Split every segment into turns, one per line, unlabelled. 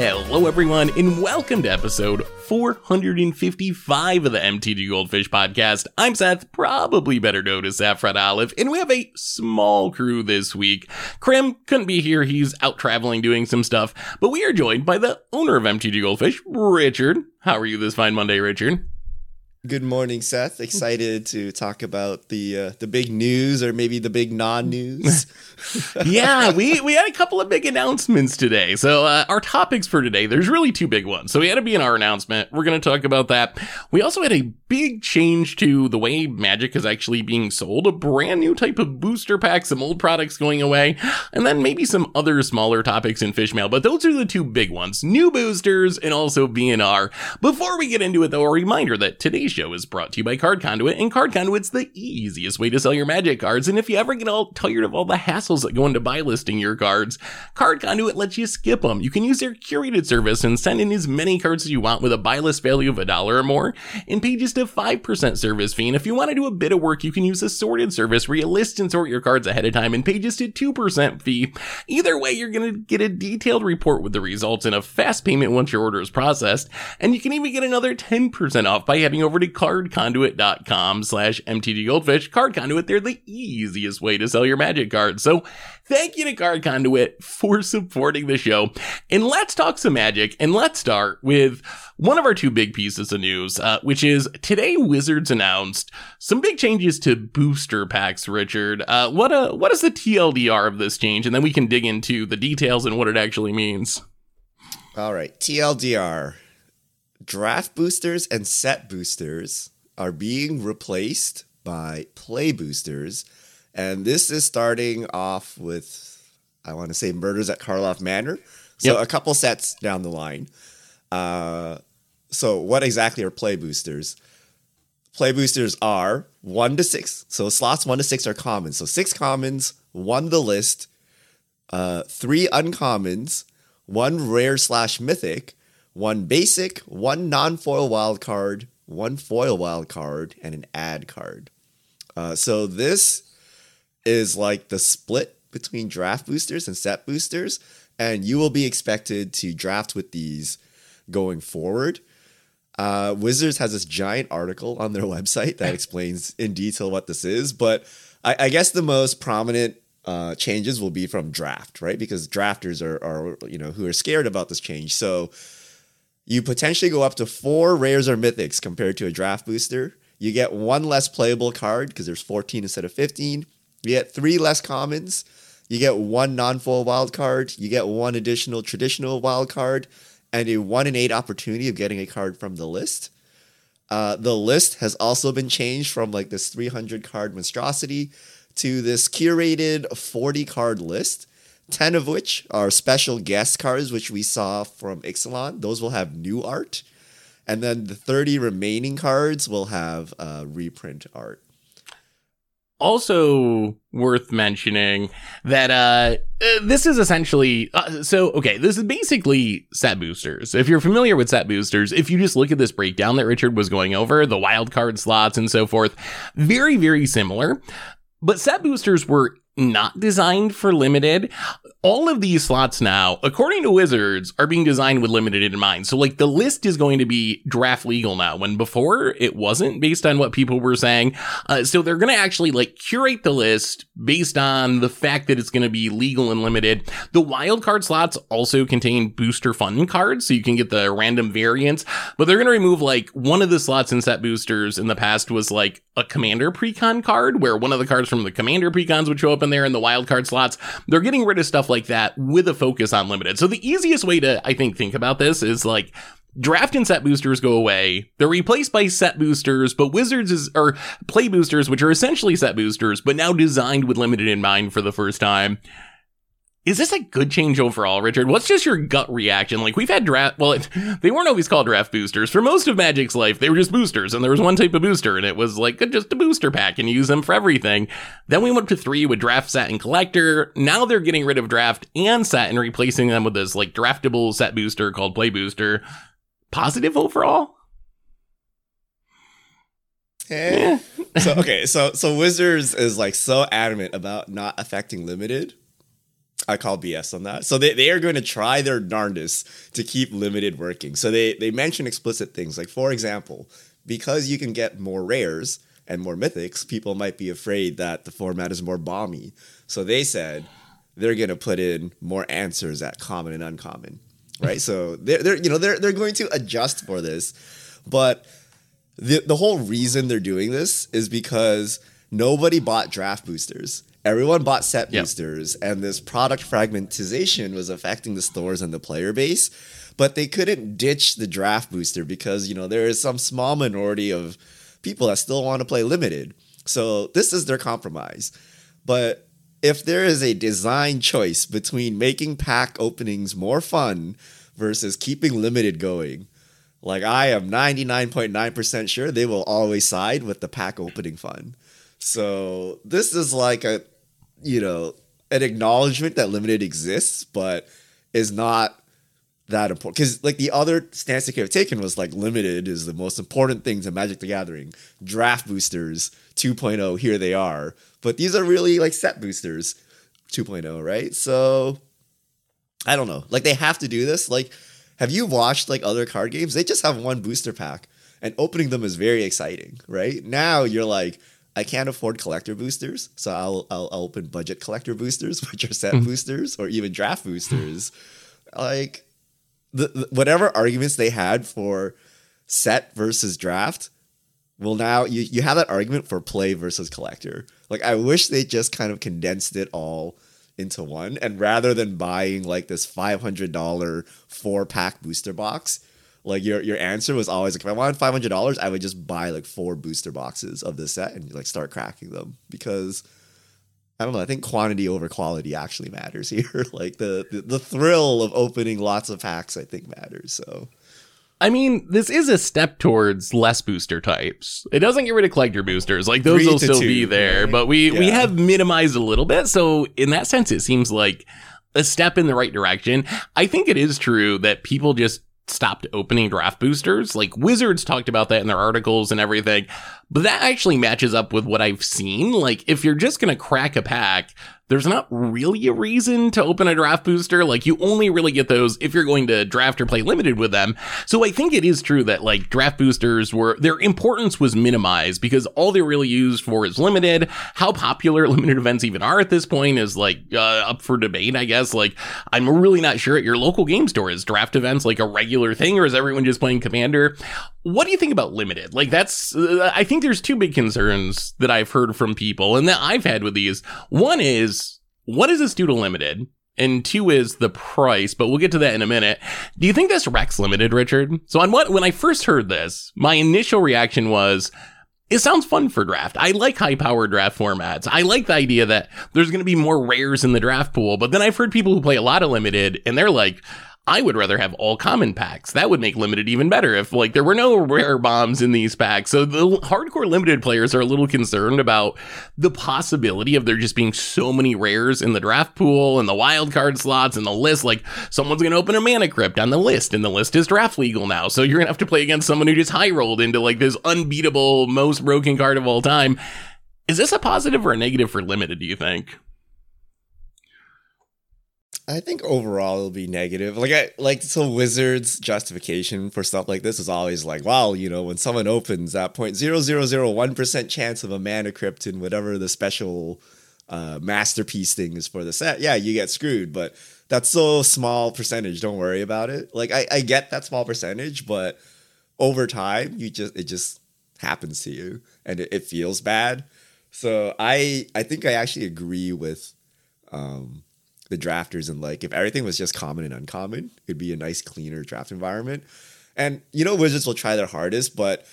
Hello, everyone, and welcome to episode 455 of the MTG Goldfish podcast. I'm Seth, probably better known as Saffron Olive, and we have a small crew this week. Krim couldn't be here, he's out traveling doing some stuff, but we are joined by the owner of MTG Goldfish, Richard. How are you this fine Monday, Richard?
Good morning, Seth. Excited to talk about the uh, the big news or maybe the big non-news.
yeah, we we had a couple of big announcements today. So uh, our topics for today, there's really two big ones. So we had in our announcement. We're going to talk about that. We also had a big change to the way Magic is actually being sold. A brand new type of booster pack, some old products going away, and then maybe some other smaller topics in Fishmail. But those are the two big ones: new boosters and also BNR. Before we get into it, though, a reminder that today's show is brought to you by Card Conduit, and Card Conduit's the easiest way to sell your magic cards. And if you ever get all tired of all the hassles that go into buy listing your cards, Card Conduit lets you skip them. You can use their curated service and send in as many cards as you want with a buy list value of a dollar or more, and just a 5% service fee. And if you want to do a bit of work, you can use a sorted service where you list and sort your cards ahead of time and pay just a 2% fee. Either way, you're going to get a detailed report with the results and a fast payment once your order is processed. And you can even get another 10% off by heading over to cardconduit.com slash mtggoldfish. Card Conduit, they're the easiest way to sell your magic cards. So thank you to Card Conduit for supporting the show. And let's talk some magic. And let's start with one of our two big pieces of news, uh, which is today Wizards announced some big changes to booster packs, Richard. Uh, what, uh, what is the TLDR of this change? And then we can dig into the details and what it actually means.
All right, TLDR draft boosters and set boosters are being replaced by play boosters. And this is starting off with, I want to say, Murders at Karlov Manor. So yep. a couple sets down the line. Uh, so what exactly are play boosters? Play boosters are one to six. So slots one to six are common. So six commons, one the list, uh, three uncommons, one rare slash mythic, one basic, one non-foil wild card, one foil wild card, and an ad card. Uh, so this is like the split between draft boosters and set boosters, and you will be expected to draft with these going forward. Uh, Wizards has this giant article on their website that explains in detail what this is, but I, I guess the most prominent uh, changes will be from draft, right? Because drafters are, are, you know, who are scared about this change. So you potentially go up to four rares or mythics compared to a draft booster. You get one less playable card because there's 14 instead of 15. You get three less commons. You get one non-foil wild card. You get one additional traditional wild card, and a one in eight opportunity of getting a card from the list. Uh, the list has also been changed from like this 300 card monstrosity to this curated 40 card list 10 of which are special guest cards, which we saw from Ixalan. Those will have new art. And then the 30 remaining cards will have uh, reprint art.
Also worth mentioning that uh, uh, this is essentially uh, so okay. This is basically set boosters. If you're familiar with set boosters, if you just look at this breakdown that Richard was going over, the wild card slots and so forth, very very similar. But set boosters were not designed for limited. All of these slots now, according to Wizards, are being designed with limited in mind. So like the list is going to be draft legal now when before it wasn't based on what people were saying. Uh, so they're going to actually like curate the list based on the fact that it's going to be legal and limited. The wild card slots also contain booster fun cards. So you can get the random variants, but they're going to remove like one of the slots in set boosters in the past was like a commander precon card where one of the cards from the commander precons would show up in there in the wildcard slots. They're getting rid of stuff like that with a focus on limited. So the easiest way to, I think, think about this is like, draft and set boosters go away. They're replaced by set boosters, but wizards is or play boosters, which are essentially set boosters, but now designed with limited in mind for the first time. Is this a good change overall, Richard? What's just your gut reaction? Like we've had draft, well, it, they weren't always called draft boosters. For most of Magic's life, they were just boosters, and there was one type of booster, and it was like just a booster pack, and you use them for everything. Then we went to three with draft, set, and collector. Now they're getting rid of draft and set and replacing them with this like draftable set booster called play booster. Positive overall?
Eh. so okay, so so Wizards is like so adamant about not affecting limited I call BS on that. So they, they are going to try their darndest to keep limited working. So they, they mention explicit things like, for example, because you can get more rares and more mythics, people might be afraid that the format is more bomby. So they said they're going to put in more answers at common and uncommon, right? so they're, they're you know they're they're going to adjust for this, but the the whole reason they're doing this is because nobody bought draft boosters. Everyone bought set
Yep.
boosters, and this product fragmentization was affecting the stores and the player base. But they couldn't ditch the draft booster because you know there is some small minority of people that still want to play limited. So this is their compromise. But if there is a design choice between making pack openings more fun versus keeping limited going, like I am 99.9% sure they will always side with the pack opening fun. So this is like a you know, an acknowledgement that limited exists, but is not that important. Because like the other stance they could have taken was like limited is the most important thing to Magic the Gathering. Draft boosters 2.0, here they are. But these are really like set boosters 2.0, right? So I don't know. Like they have to do this. Like, have you watched like other card games? They just have one booster pack, and opening them is very exciting, right? Now you're like, I can't afford collector boosters, so I'll I'll, open budget collector boosters, which are set mm-hmm. boosters or even draft boosters. Like, the, the whatever arguments they had for set versus draft. Well, now you, you have that argument for play versus collector. Like, I wish they just kind of condensed it all into one. And rather than buying like this $500 four pack booster box, like your, your answer was always like, if I wanted $500, I would just buy like four booster boxes of this set and like start cracking them because I don't know. I think quantity over quality actually matters here. like the, the, the thrill of opening lots of packs, I think matters. So
I mean, this is a step towards less booster types. It doesn't get rid of collector boosters. Like those
Three
will still
two,
be there,
right?
but we we have minimized a little bit. So in that sense, it seems like a step in the right direction. I think it is true that people just stopped opening draft boosters. Like Wizards talked about that in their articles and everything. But that actually matches up with what I've seen. Like if you're just going to crack a pack, there's not really a reason to open a draft booster. Like you only really get those if you're going to draft or play limited with them. So I think it is true that like draft boosters were their importance was minimized because all they're really used for is limited. How popular limited events even are at this point is like uh, up for debate, I guess. Like I'm really not sure at your local game store is draft events like a regular thing or is everyone just playing commander? What do you think about limited? Like that's uh, I think there's two big concerns that I've heard from people and that I've had with these. One is what this do to limited? And two is the price, but we'll get to that in a minute. Do you think this wrecks limited, Richard? So on what when I first heard this, my initial reaction was it sounds fun for draft. I like high power draft formats. I like the idea that there's going to be more rares in the draft pool. But then I've heard people who play a lot of limited and they're like, I would rather have all common packs. That would make limited even better if like there were no rare bombs in these packs. So the hardcore limited players are a little concerned about the possibility of there just being so many rares in the draft pool and the wild card slots and the list. Like someone's to open a mana crypt on the list and the list is draft legal now. So you're to have to play against someone who just high rolled into like this unbeatable, most broken card of all time. Is this a positive or a negative for limited, do you think?
I think overall it'll be negative. Like I like so Wizards justification for stuff like this is always like, wow, you know, when someone opens that point zero zero zero one percent chance of a mana crypt in whatever the special uh, masterpiece thing is for the set, yeah, you get screwed. But that's so small percentage. Don't worry about it. Like I, I get that small percentage, but over time, you just it just happens to you, and it, it feels bad. So I I think I actually agree with um, the drafters and like if everything was just common and uncommon, it'd be a nice cleaner draft environment. And you know Wizards will try their hardest, but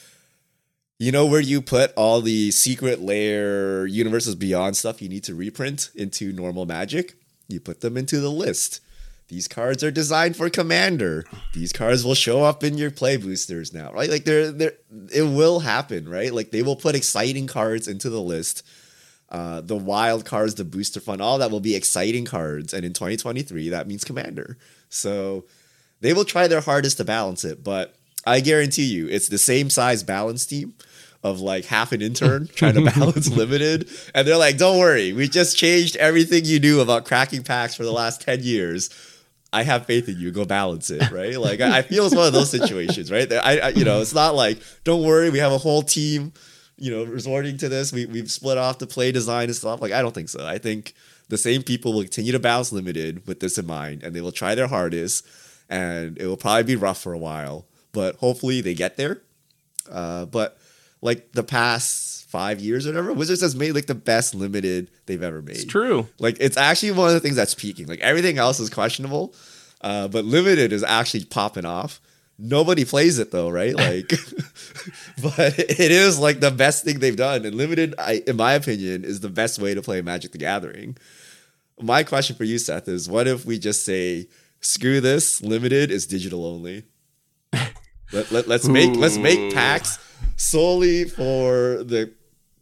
you know where you put all the secret lair universes beyond stuff you need to reprint into normal magic? You put them into the list. These cards are designed for commander. These cards will show up in your play boosters now, right? Like they're they're it will happen, right? Like they will put exciting cards into the list uh, the wild cards, the booster fun, all that will be exciting cards. And in 2023, that means Commander. So they will try their hardest to balance it, but I guarantee you, it's the same size balance team of like half an intern trying to balance limited. And they're like, don't worry, we just changed everything you knew about cracking packs for the last 10 years. I have faith in you. Go balance it, right? Like I, I feel it's one of those situations, right? I, I, you know, it's not like don't worry, we have a whole team, you know, resorting to this. We we've split off the play design and stuff. Like I don't think so. I think the same people will continue to bounce limited with this in mind, and they will try their hardest, and it will probably be rough for a while, but hopefully they get there. Uh, but like the past five years or whatever, Wizards has made like the best limited they've ever made.
It's true.
Like it's actually one of the things that's peaking. Like everything else is questionable, uh, but limited is actually popping off. Nobody plays it though, right? Like, but it is like the best thing they've done. And limited, I, in my opinion, is the best way to play Magic the Gathering. My question for you, Seth, is what if we just say, screw this, limited is digital only. let, let, let's make let's make packs solely for the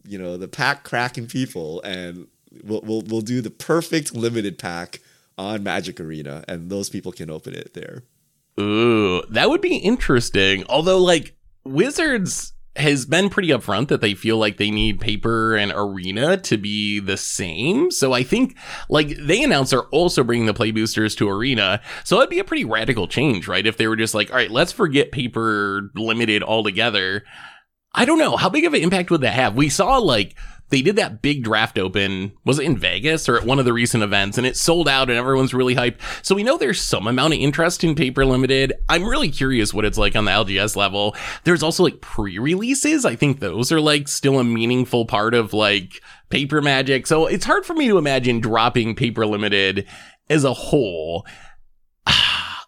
you know the pack cracking people, and we'll we'll we'll do the perfect limited pack on Magic Arena, and those people can open it there.
Ooh, that would be interesting. Although, like Wizards has been pretty upfront that they feel like they need paper and arena to be the same. So I think like they announced they're also bringing the play boosters to arena. So that'd be a pretty radical change, right? If they were just like, all right, let's forget paper limited altogether. I don't know. How big of an impact would that have? We saw like they did that big draft open. Was it in Vegas or at one of the recent events? And it sold out and everyone's really hyped. So we know there's some amount of interest in paper limited. I'm really curious what it's like on the LGS level. There's also like pre-releases. I think those are like still a meaningful part of like paper magic. So it's hard for me to imagine dropping paper limited as a whole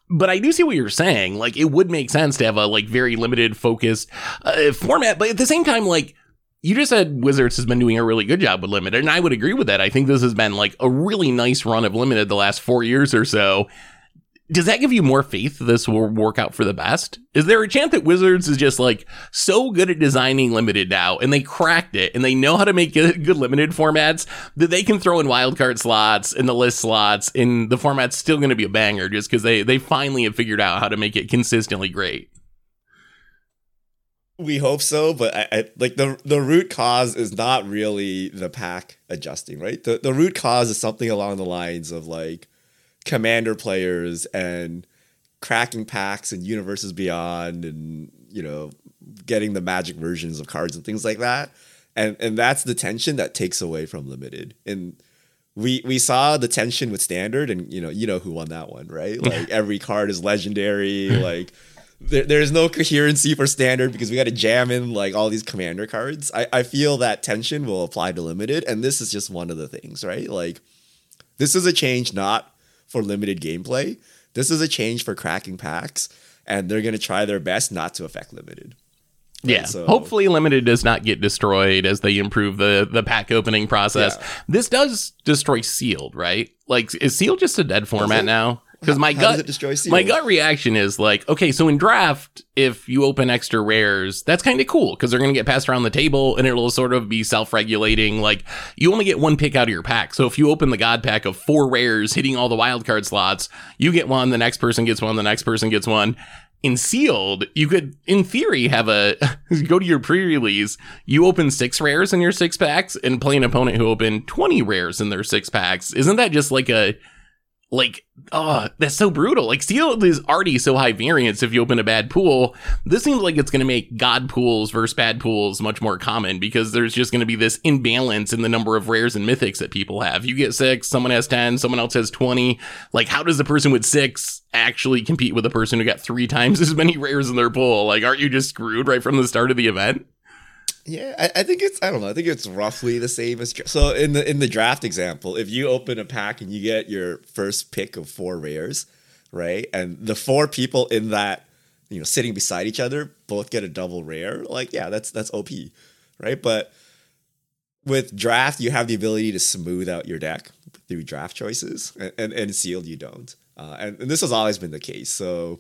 but I do see what you're saying. Like, it would make sense to have a like very limited focused uh, format, but at the same time, like you just said Wizards has been doing a really good job with limited, and I would agree with that. I think this has been like a really nice run of limited the last four years or so does that give you more faith this will work out for the best? Is there a chance that Wizards is just like so good at designing limited now and they cracked it and they know how to make good, good limited formats that they can throw in wildcard slots and the list slots and the format's still going to be a banger just because they, they finally have figured out how to make it consistently great?
We hope so, but I, I, like the the root cause is not really the pack adjusting, right? The the root cause is something along the lines of like commander players and cracking packs and universes beyond and you know getting the magic versions of cards and things like that. And and that's the tension that takes away from limited. And we we saw the tension with standard and you know you know who won that one right? Like every card is legendary like there, there's no coherency for standard because we got to jam in like all these commander cards. I, I feel that tension will apply to limited and this is just one of the things right? Like this is a change not for limited gameplay. This is a change for cracking packs, and they're going to try their best not to affect limited.
Yeah. So, Hopefully limited does not get destroyed as they improve the the pack opening process. Yeah. This does destroy sealed, right? Like is sealed just a dead format now? Because my gut my gut reaction is like, okay, so in draft, if you open extra rares, that's kind of cool because they're gonna get passed around the table and it'll sort of be self-regulating. Like you only get one pick out of your pack. So if you open the god pack of four rares hitting all the wildcard slots, you get one, the next person gets one, the next person gets one. In sealed, you could, in theory, have a go to your pre-release. You open six rares in your six packs and play an opponent who opened twenty rares in their six packs. Isn't that just like a like oh that's so brutal. Like sealed is already so high variance if you open a bad pool. This seems like it's going to make god pools versus bad pools much more common because there's just going to be this imbalance in the number of rares and mythics that people have. You get six someone has 10 someone else has 20 like how does the person with six actually compete with the person who got three times as many rares in their pool? Like aren't you just screwed right from the start of the event
yeah, I, I, think it's I don't know. I think it's roughly the same as so in the in the draft example, if you open a pack and you get your first pick of four rares, right, and the four people in that you know sitting beside each other both get a double rare, like yeah, that's that's OP, right? But with draft, you have the ability to smooth out your deck through draft choices, and and, and sealed you don't, uh, and, and this has always been the case. So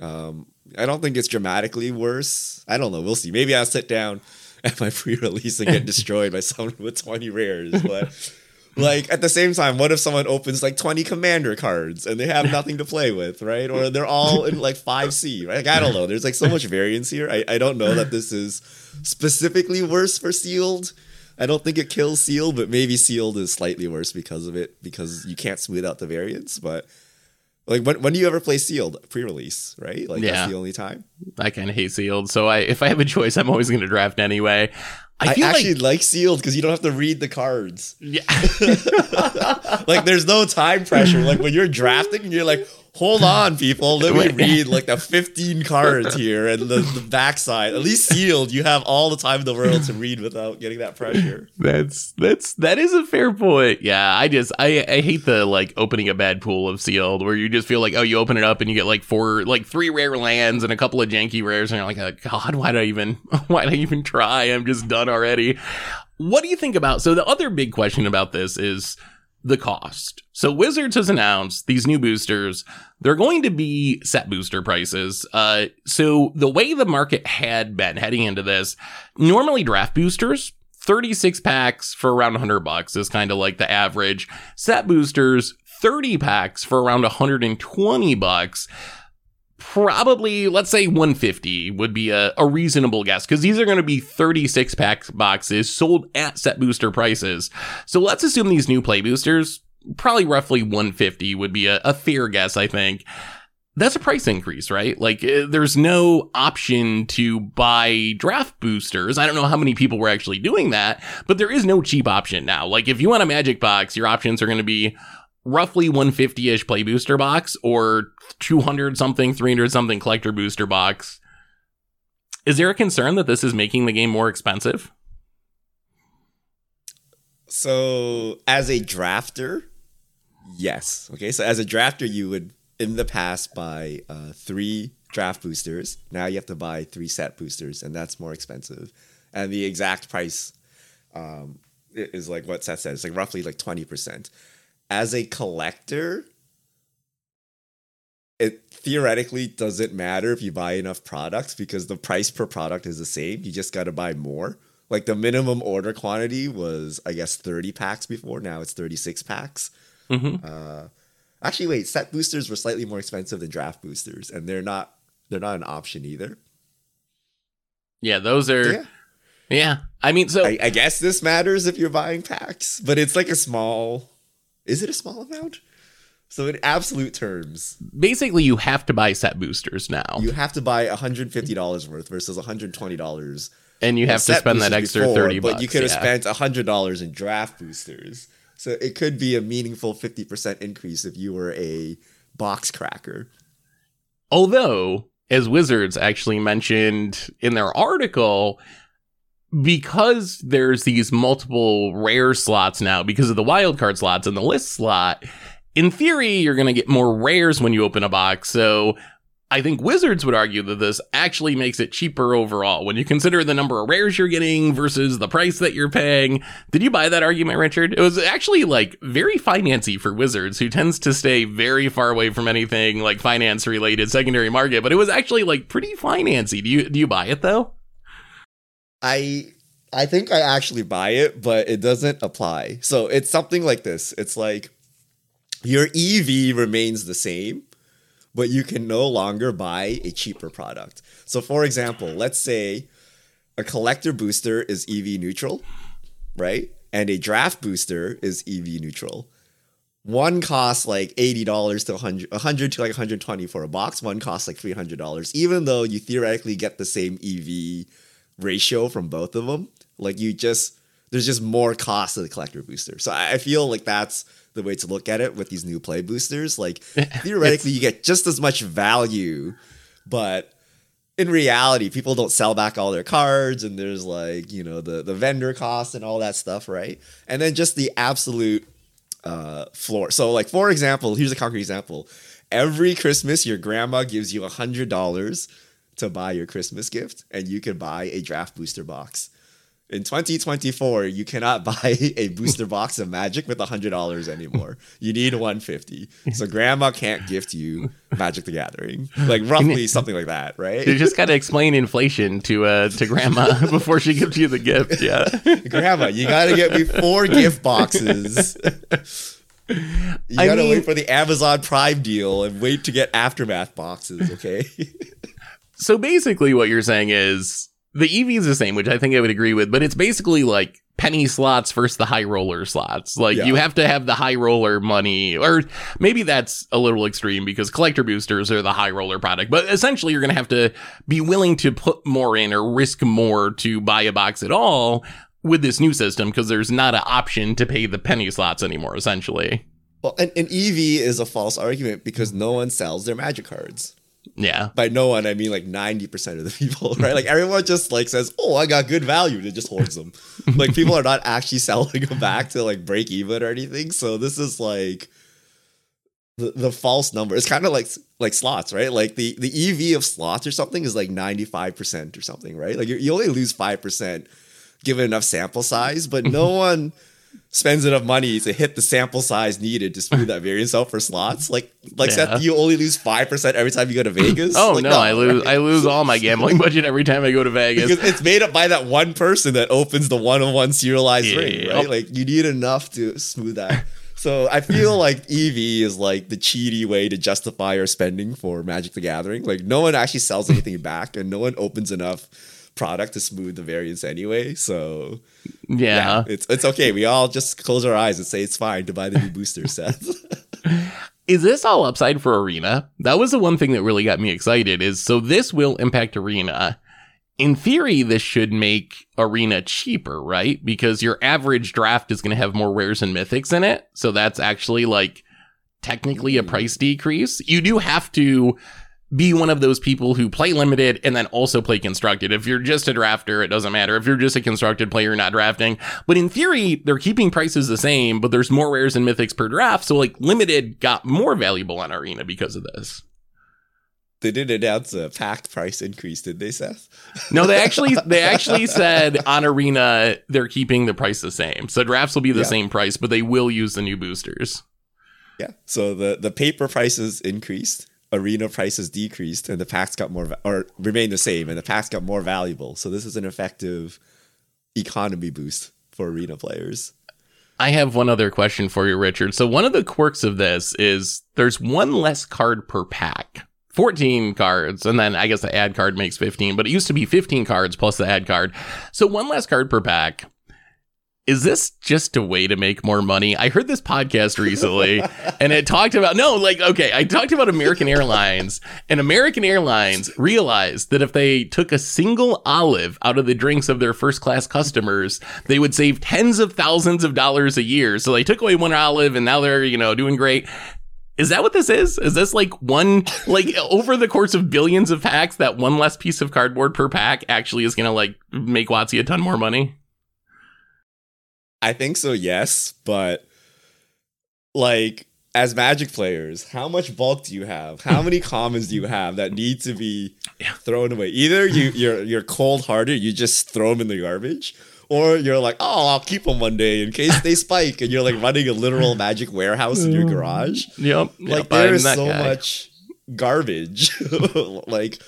um, I don't think it's dramatically worse. I don't know. We'll see. Maybe I'll sit down at my pre-release and get destroyed by someone with 20 rares. But like at the same time, what if someone opens like 20 commander cards and they have nothing to play with, right? Or they're all in like 5C, right? Like I don't know. There's like so much variance here. I, I don't know that this is specifically worse for sealed. I don't think it kills sealed, but maybe sealed is slightly worse because of it, because you can't smooth out the variance. But like when when do you ever play sealed pre-release, right? Like
Yeah.
that's the only time.
I kind of hate sealed, so I if I have a choice, I'm always going to draft anyway. I
I, actually
like
like, sealed because you don't have to read the cards.
yeah.
like there's no time pressure. Like when you're drafting, you're like, hold on, people, let me read like the 15 cards here and the, the backside. At least sealed, you have all the time in the world to read without getting that pressure.
That's that's that is a fair point. Yeah, I just I I hate the like opening a bad pool of sealed where you just feel like oh you open it up and you get like four like three rare lands and a couple of janky rares and you're like oh, God why did I even why did I even try I'm just done already. What do you think about so the other big question about this is the cost. So Wizards has announced these new boosters. They're going to be set booster prices. Uh, so the way the market had been heading into this, normally draft boosters, 36 packs for around 100 bucks is kind of like the average. Set boosters, 30 packs for around 120 bucks. Probably, let's say 150 would be a, a reasonable guess because these are going to be 36 pack boxes sold at set booster prices. So let's assume these new play boosters, probably roughly 150 would be a, a fair guess, I think. That's a price increase, right? Like, uh, there's no option to buy draft boosters. I don't know how many people were actually doing that, but there is no cheap option now. Like, if you want a magic box, your options are going to be roughly 150 ish play booster box or 200 something, 300 something collector booster box. Is there a concern that this is making the game more expensive?
So, as a drafter, yes. Okay, so as a drafter, you would in the past buy uh, three draft boosters. Now you have to buy three set boosters, and that's more expensive. And the exact price um, is like what Seth says, like roughly like twenty percent. As a collector, it theoretically doesn't matter if you buy enough products because the price per product is the same. You just got to buy more. Like the minimum order quantity was, I guess, 30 packs before. Now it's 36 packs.
hmm
Uh, actually, wait, set boosters were slightly more expensive than draft boosters, and they're not they're not an option either.
Yeah, those are.
Yeah.
Yeah. I mean, so
I, I guess this matters if you're buying packs, but it's like a small. Is it a small amount? So in absolute terms,
basically you have to buy set boosters now.
you have to buy $150 worth versus $120
and you have to spend that extra
before,
30
but you could have
yeah.
spent $100 in draft boosters. So it could be a meaningful 50% increase if you were a box cracker.
Although, as Wizards actually mentioned in their article, because there's these multiple rare slots now because of the wildcard slots and the list slot, in theory, you're going to get more rares when you open a box. So I think Wizards would argue that this actually makes it cheaper overall when you consider the number of rares you're getting versus the price that you're paying. Did you buy that argument, Richard? It was actually like very financy for Wizards, who tends to stay very far away from anything like finance related secondary market, but it was actually like pretty financy. Do you do you buy it though?
I I think I actually buy it, but it doesn't apply. So it's something like this. It's like your EV remains the same, but you can no longer buy a cheaper product. So for example, let's say a collector booster is EV neutral, right? And a draft booster is EV neutral. One costs like eighty dollars to 100 100 to like 120 for a box. One costs like three hundred dollars. Even though you theoretically get the same EV ratio from both of them, like you just there's just more cost to the collector booster. So I feel like that's the way to look at it with these new play boosters. Like theoretically, you get just as much value, but in reality, people don't sell back all their cards, and there's like you know the the vendor cost and all that stuff, right? And then just the absolute uh, floor. So like for example, here's a concrete example. Every Christmas, your grandma gives you a hundred dollars to buy your Christmas gift, and you can buy a draft booster box. In 2024, you cannot buy a booster box of Magic with $100 anymore. You need 150. So grandma can't gift you Magic the Gathering. Like roughly something like that, right?
You just got to explain inflation to uh to grandma before she gives you the gift. Yeah.
grandma, you got to get me four gift boxes. You gotta
mean-
wait for the Amazon Prime deal and wait to get aftermath boxes, okay?
So basically, what you're saying is the EV is the same, which I think I would agree with, but it's basically like penny slots versus the high roller slots. Like
Yeah.
you have to have the high roller money, or maybe that's a little extreme because collector boosters are the high roller product. But essentially, you're going to have to be willing to put more in or risk more to buy a box at all with this new system because there's not an option to pay the penny slots anymore. Essentially,
well, and, and EV is a false argument because no one sells their Magic cards.
Yeah.
By no one, I mean like 90% of the people, right? Like everyone just like says, oh, I got good value. and it just hoards them. like people are not actually selling them back to like break even or anything. So this is like the, the false number. It's kind of like like slots, right? Like the, the EV of slots or something is like 95% or something, right? Like you, you only lose 5% given enough sample size, but no one spends enough money to hit the sample size needed to smooth that variance out for slots. Like like
Yeah.
Seth, you only lose 5% every time you go to Vegas.
Oh
Like,
no, I lose I lose all my gambling budget every time I go to Vegas.
because it's made up by that one person that opens the one on one serialized ring,
Yep.
right? Like you need enough to smooth that. So I feel like EV is like the cheaty way to justify your spending for Magic the Gathering. Like no one actually sells anything back, and no one opens enough product to smooth the variance anyway. So
yeah.
it's it's okay. We all just close our eyes and say it's fine to buy the new booster set.
Is this all upside for Arena? That was the one thing that really got me excited is so this will impact Arena. In theory, this should make Arena cheaper, right? Because your average draft is going to have more rares and mythics in it. So that's actually like technically a
Mm.
price decrease. You do have to be one of those people who play limited and then also play constructed. If you're just a drafter, it doesn't matter. If you're just a constructed player not drafting. But in theory, they're keeping prices the same, but there's more rares and mythics per draft. So like limited got more valuable on Arena because of this.
they did announce a packed price increase, did they, Seth?
No, they actually they actually said on Arena they're keeping the price the same. So drafts will be the
Yeah.
same price, but they will use the new boosters.
Yeah. So the the paper prices increased, arena prices decreased, and the packs got more or remained the same, and the packs got more valuable. So this is an effective economy boost for arena players.
I have one other question for you, Richard. So one of the quirks of this is there's one less card per pack. 14 cards, and then I guess the ad card makes 15, but it used to be 15 cards plus the ad card. So one less card per pack. Is this just a way to make more money? I heard this podcast recently and it talked about no, like, okay, I talked about American Airlines, and American Airlines realized that if they took a single olive out of the drinks of their first class customers, they would save tens of thousands of dollars a year. So they took away one olive and now they're, you know, doing great. Is that what this is? Is this like one, like over the course of billions of packs, that one less piece of cardboard per pack actually is going to like make Watsy a ton more money?
I think so, yes, but like as Magic players, how much bulk do you have? How many commons do you have that need to be thrown away? Either you you're you're cold hearted, you just throw them in the garbage, or you're like, oh, I'll keep them one day in case they spike, and you're like running a literal Magic warehouse in your garage.
Yep.
Like
yep,
there
I'm
is so
guy.
much garbage. like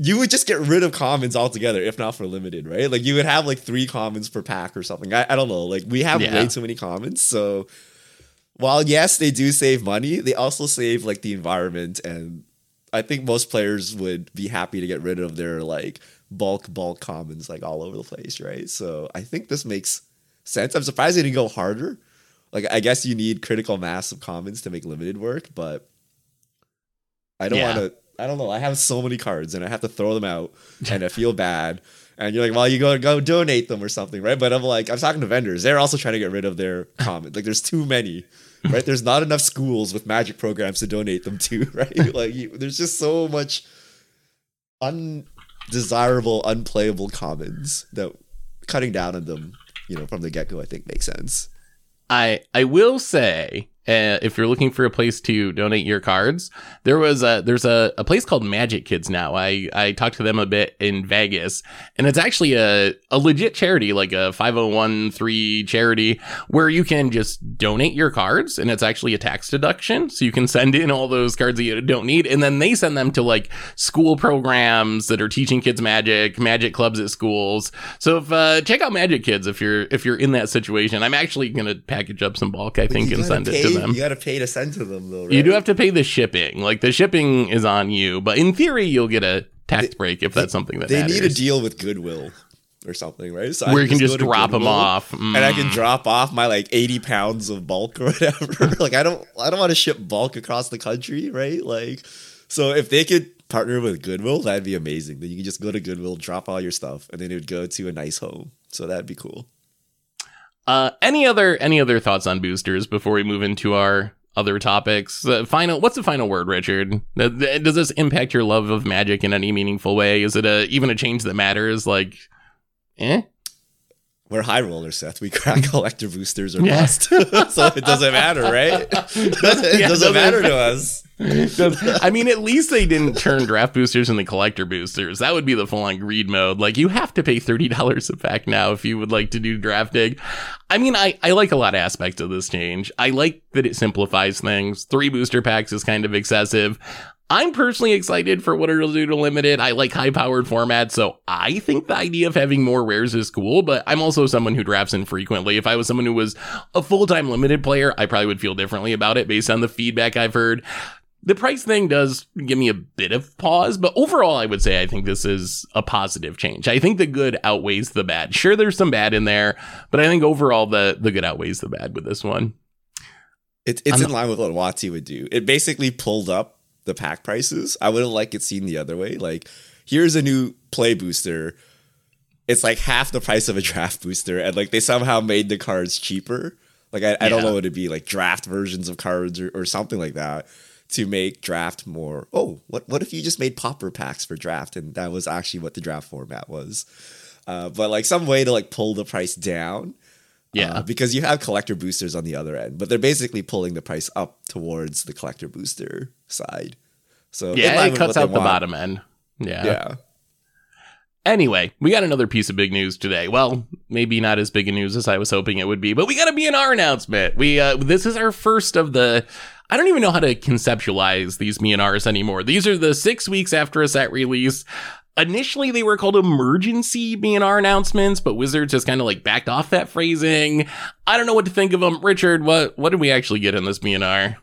you would just get rid of commons altogether if not for limited, right? Like you would have like three commons per pack or something. I, I don't know. Like we have
Yeah.
way too many commons. So while yes, they do save money, they also save like the environment and I think most players would be happy to get rid of their like bulk bulk commons like all over the place, right? So I think this makes sense. I'm surprised they didn't go harder. Like I guess you need critical mass of commons to make limited work, but I don't
Yeah.
want to. I don't know. I have so many cards and I have to throw them out, and I feel bad. And you're like, well, you go go donate them or something, right? But I'm like, I'm talking to vendors. They're also trying to get rid of their commons. Like, there's too many, right? There's not enough schools with magic programs to donate them to, right? Like, you, there's just so much undesirable, unplayable commons that cutting down on them, you know, from the get go, I think makes sense.
I I will say, uh, if you're looking for a place to donate your cards, there was a there's a, a place called Magic Kids now. I I talked to them a bit in Vegas, and it's actually a a legit charity, like a 501 charity, where you can just donate your cards, and it's actually a tax deduction, so you can send in all those cards that you don't need, and then they send them to like school programs that are teaching kids magic, magic clubs at schools. So if uh, check out Magic Kids if you're if you're in that situation. I'm actually gonna package up some bulk, I think, and send it to them.
You gotta pay to send to them though. Right?
You do have to pay the shipping. Like the shipping is on you, but in theory, you'll get a tax break if that's something that
they
matters.
need a deal with Goodwill or something, right? So I
where you can just
to
drop them off,
and I can
Mm.
drop off my like 80 pounds of bulk or whatever. like I don't I don't want to ship bulk across the country, right? Like so if they could partner with Goodwill, that'd be amazing. Then you can just go to Goodwill, drop all your stuff, and then it would go to a nice home. So that'd be cool.
Uh, any other any other thoughts on boosters before we move into our other topics? Uh, final, what's the final word, Richard? Does this impact your love of magic in any meaningful way? Is it a even a change that matters? Like, eh?
We're high rollers, Seth. We crack collector boosters or
Yeah.
bust. so it doesn't matter, right? it doesn't,
Yeah,
doesn't
doesn't
matter to us.
I mean, at least they didn't turn draft boosters into collector boosters. That would be the full on greed mode. Like, you have to pay $30 a pack now if you would like to do drafting. I mean, I, I like a lot of aspects of this change. I like that it simplifies things. Three booster packs is kind of excessive. I'm personally excited for what it'll do to limited. I like high powered formats, so I think the idea of having more rares is cool, but I'm also someone who drafts infrequently. If I was someone who was a full time limited player, I probably would feel differently about it based on the feedback I've heard. The price thing does give me a bit of pause, but overall, I would say I think this is a positive change. I think the good outweighs the bad. Sure, there's some bad in there, but I think overall the the good outweighs the bad with this one.
It, it's
I'm
in line with what Watsy would do. It basically pulled up the pack prices. I would have liked it seen the other way. Like, here's a new play booster. It's like half the price of a draft booster, and like they somehow made the cards cheaper. Like I, I don't know what it'd be like draft versions of cards or, or something like that to make draft more. Oh, what what if you just made pauper packs for draft and that was actually what the draft format was? Uh, but like some way to like pull the price down.
Yeah.
Uh, because you have collector boosters on the other end, but they're basically pulling the price up towards the collector booster side. So
yeah, it cuts out the
want.
bottom end. Yeah.
Yeah.
Anyway, we got another piece of big news today. Well, maybe not as big a news as I was hoping it would be, but we got a BNR announcement. We uh, this is our first of the. I don't even know how to conceptualize these BNRs anymore. These are the six weeks after a set release. Initially, they were called emergency BNR announcements, but Wizards has kind of like backed off that phrasing. I don't know what to think of them. Richard, what what did we actually get in this BNR?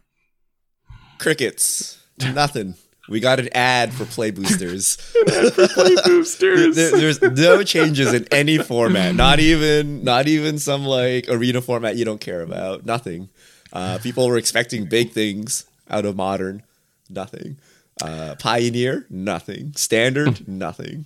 Crickets. Nothing. We got an ad for play boosters.
for Play boosters.
There- there's no changes in any format. Not even not even some like arena format you don't care about. Nothing. Uh, people were expecting big things out of modern. Nothing. Uh, Pioneer, nothing. Standard, nothing.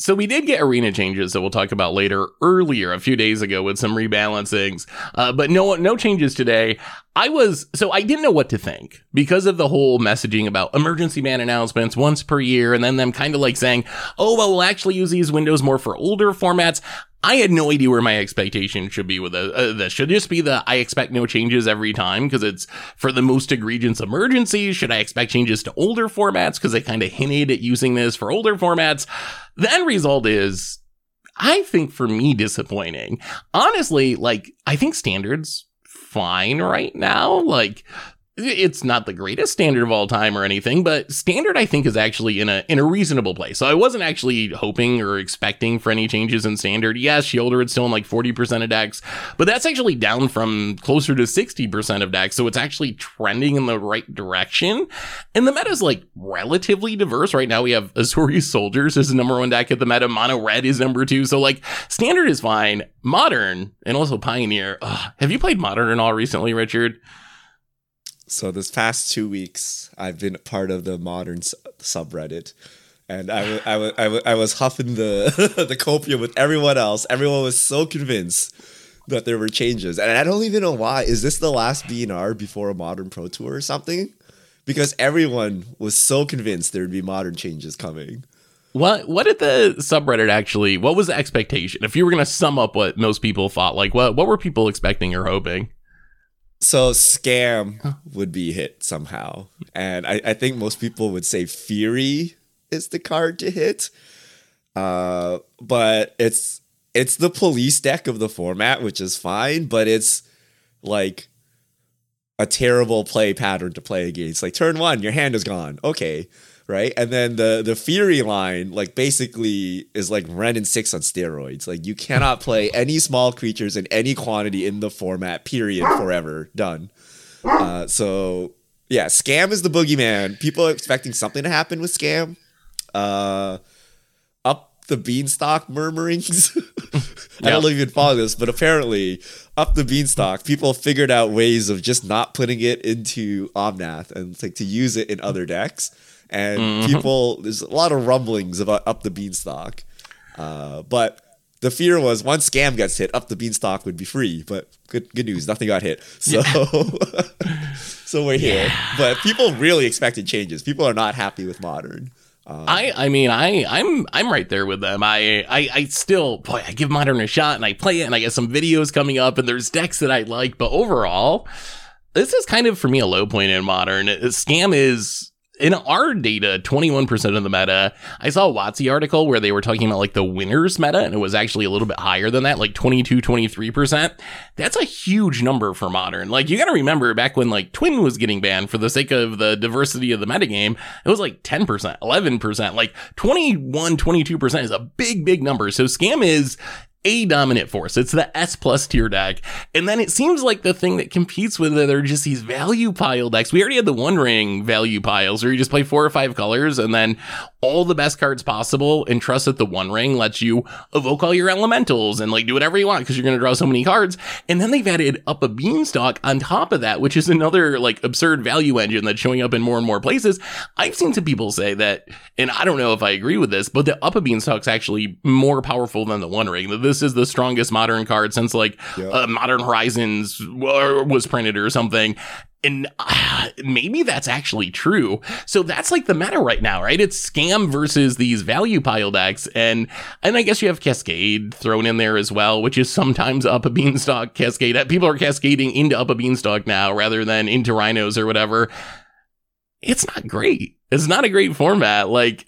So we did get arena changes that we'll talk about later. Earlier, a few days ago, with some rebalancings, uh, but no no changes today. I was so I didn't know what to think because of the whole messaging about emergency ban announcements once per year, and then them kind of like saying, "Oh, well, we'll actually use these windows more for older formats." I had no idea where my expectation should be with a, uh, this. Should just be the I expect no changes every time because it's for the most egregious emergencies. Should I expect changes to older formats because they kind of hinted at using this for older formats? The end result is, I think for me, disappointing. Honestly, like, I think standards fine right now. Like, it's not the greatest standard of all time or anything, but standard I think is actually in a in a reasonable place. So I wasn't actually hoping or expecting for any changes in standard. Yes, Sheoldred it's still in like 40% of decks, but that's actually down from closer to 60% of decks. So it's actually trending in the right direction. And the meta is like relatively diverse. Right now we have Azorius Soldiers is the number one deck at the meta. Mono Red is number two. So like standard is fine. Modern and also Pioneer. Ugh. Have you played Modern at all recently, Richard?
So this past two weeks, I've been part of the modern subreddit, and I I I was huffing the the copium with everyone else. Everyone was so convinced that there were changes, and I don't even know why. Is this the last BNR before a modern pro tour or something? Because everyone was so convinced there would be modern changes coming.
What what did the subreddit actually? What was the expectation? If you were going to sum up what most people thought, like what what were people expecting or hoping?
So scam would be hit somehow. And I, I think most people would say Fury is the card to hit. Uh, but it's it's the police deck of the format, which is fine, but it's like a terrible play pattern to play against. Like turn one, your hand is gone. Okay. Right. And then the the Fury line, like basically is like Wrenn and six on steroids. Like you cannot play any small creatures in any quantity in the format, period, forever. Done. Uh, so yeah, scam is the boogeyman. People are expecting something to happen with scam. Uh up the beanstalk murmurings. I don't know if you can follow this, but apparently up the beanstalk, people figured out ways of just not putting it into Omnath and like to use it in other decks. And
Mhm.
people, there's a lot of rumblings about up the beanstalk. Uh, but the fear was once scam gets hit, up the beanstalk would be free. But good, good news, nothing got hit. So, so we're here. But people really expected changes. People are not happy with modern. Um,
I I mean I I'm I'm right there with them. I, I I still boy I give modern a shot and I play it and I get some videos coming up and there's decks that I like, but overall, this is kind of for me a low point in modern. Scam is in our data 21% of the meta. I saw a WotC article where they were talking about like the winners meta and it was actually a little bit higher than that, like 22 23%. That's a huge number for modern. Like you got to remember back when like Twin was getting banned for the sake of the diversity of the metagame, it was like 10%, 11%, like 21, 22% is a big, big number. So scam is a dominant force. It's the S plus tier deck. And then it seems like the thing that competes with it are just these value pile decks. We already had the one ring value piles where you just play four or five colors and then all the best cards possible and trust that the one ring lets you evoke all your elementals and like do whatever you want because you're going to draw so many cards. And then they've added up a beanstalk on top of that, which is another like absurd value engine that's showing up in more and more places. I've seen some people say that, and I don't know if I agree with this, but the up a beanstalk's actually more powerful than the one ring. That this is the strongest modern card since like
Yeah.
uh, Modern Horizons wa- was printed or something. And uh, maybe that's actually true. So that's like the meta right now, right? It's scam versus these value pile decks, and and I guess you have Cascade thrown in there as well, which is sometimes up a beanstalk Cascade. People are cascading into up a beanstalk now rather than into rhinos or whatever. It's not great. It's not a great format. Like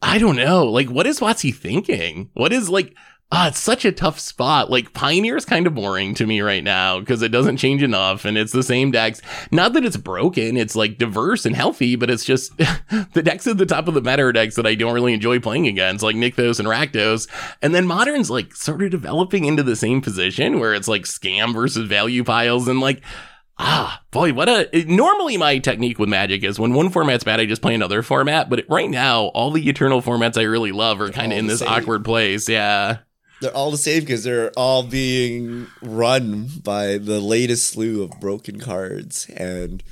I don't know. Like what is WotC thinking? What is like? Ah, it's such a tough spot. Like Pioneer's kind of boring to me right now because it doesn't change enough and it's the same decks. Not that it's broken, it's like diverse and healthy, but it's just the decks at the top of the meta are decks that I don't really enjoy playing against, like Nykthos and Rakdos. And then Modern's like sort of developing into the same position where it's like scam versus value piles and like Ah, boy, what a. Normally, my technique with Magic is when one format's bad, I just play another format. But right now, all the eternal formats I really love are kind of in this
same.
awkward place. Yeah.
They're all the same because they're all being run by the latest slew of broken cards. And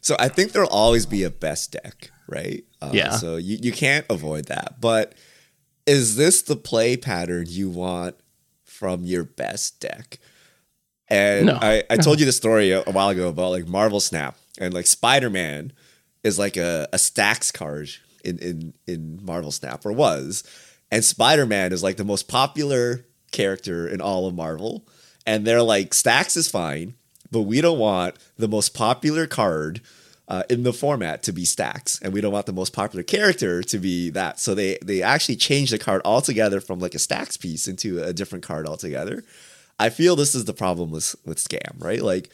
so I think there'll always be a best deck, right? Uh,
Yeah.
So you, you can't avoid that. But is this the play pattern you want from your best deck? And
No.
I, I told you the story a, a while ago about like Marvel Snap and like Spider Man is like a, a stax card in, in, in Marvel Snap or was. And Spider Man is like the most popular character in all of Marvel. And they're like, stax is fine, but we don't want the most popular card uh, in the format to be stax, and we don't want the most popular character to be that. So they they actually changed the card altogether from like a stax piece into a different card altogether. I feel this is the problem with with scam, right? Like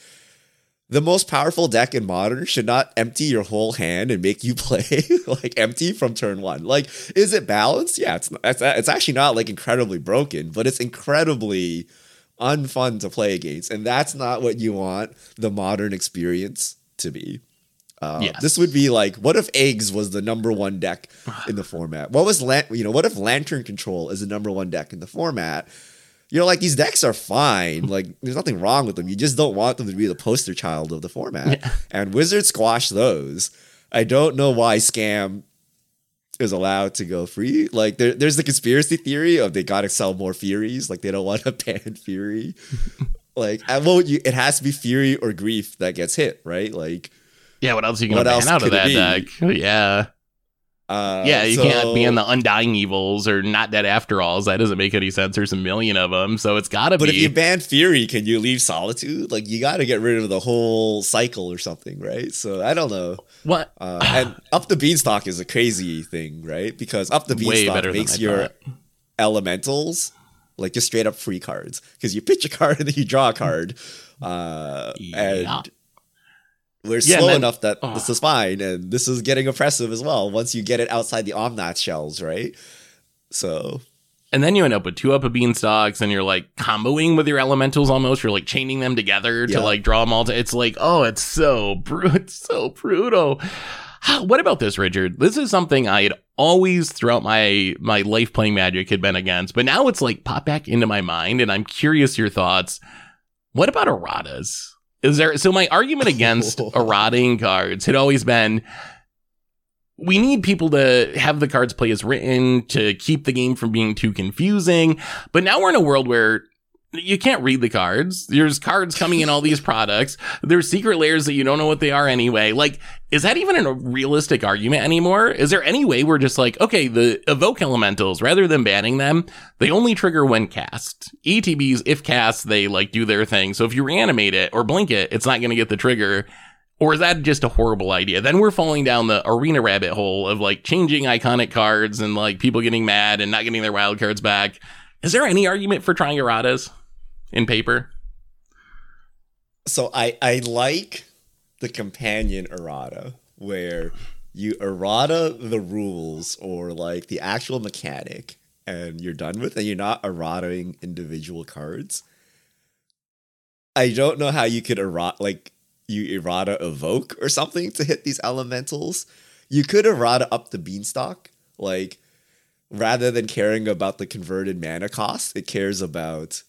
the most powerful deck in modern should not empty your whole hand and make you play like empty from turn one. Like, is it balanced? Yeah, it's it's, it's actually not like incredibly broken, but it's incredibly unfun to play against, and that's not what you want the modern experience to be. Uh,
Yes.
This would be like, what if eggs was the number one deck in the format? What was lan- you know, what if lantern control is the number one deck in the format? You're like these decks are fine. Like there's nothing wrong with them. You just don't want them to be the poster child of the format.
Yeah.
And Wizard squash those. I don't know why scam is allowed to go free. Like there, there's the conspiracy theory of they gotta sell more Furies. Like they don't want to ban Fury. like well, you, it has to be Fury or Grief that gets hit, right? Like
Yeah. What else are you
What
going to
else
ban out of that deck? Oh, yeah.
Uh,
yeah, you
so-
can't be in the undying evils or not dead after alls. That doesn't make any sense. There's a million of them, so it's got to be.
But if you ban Fury, can you leave Solitude? Like you got to get rid of the whole cycle or something, right? So I don't know.
what?
Uh, and up the beanstalk is a crazy thing, right? Because up the beanstalk makes your
thought.
elementals like just straight up free cards because you pitch a card and then you draw a card, uh,
Yeah.
and we're
Yeah,
slow
then-
enough that
oh.
this is fine, and this is getting oppressive as well once you get it outside the Omnath shells, right? So
And then you end up with two up of beanstalks, and you're like comboing with your elementals almost. You're like chaining them together to like draw them all. To, it's like, oh, it's so bru- it's so brutal. What about this, Richard? This is something I had always throughout my my life playing Magic had been against, but now it's like pop back into my mind, and I'm curious your thoughts. What about erratas? Is there so my argument against errating cards had always been we need people to have the cards play as written to keep the game from being too confusing. But now we're in a world where you can't read the cards. There's cards coming in all these products. There's secret lairs that you don't know what they are anyway. Like, is that even a realistic argument anymore? Is there any way we're just like, okay, the evoke elementals, rather than banning them, they only trigger when cast. ETBs, if cast, they like do their thing. So if you reanimate it or blink it, it's not going to get the trigger. Or is that just a horrible idea? Then we're falling down the arena rabbit hole of like changing iconic cards and like people getting mad and not getting their wild cards back. Is there any argument for trying erratas in paper?
So I I like the companion errata where you errata the rules or like the actual mechanic and you're done with and you're not errataing individual cards. I don't know how you could errata like you errata evoke or something to hit these elementals. You could errata up the beanstalk like rather than caring about the converted mana cost, it cares about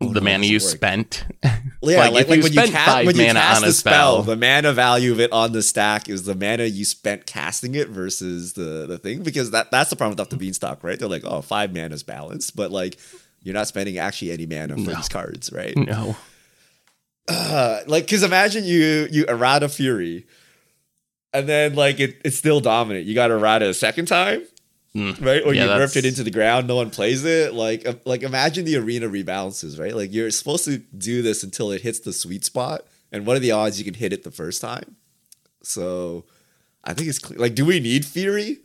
Oh,
the
no,
mana you
work.
spent.
Yeah,
Like,
like, like
you
when you cast
five
when you
mana
cast
on a
the spell,
spell-
the mana value of it on the stack is the mana you spent casting it versus the the thing because that that's the problem with up the beanstalk, right? They're like, oh, five mana is balanced, but like you're not spending actually any mana for
No.
these cards, right?
no.
Uh, like, because imagine you you errata fury, and then like it, it's still dominant. You got errata a second time,
Mm.
right? Or
Yeah,
you ripped
that's-
it into the ground, no one plays it. Like, uh, like imagine the arena rebalances, right? Like you're supposed to do this until it hits the sweet spot, and what are the odds you can hit it the first time? So, I think it's clear. like, do we need Fury?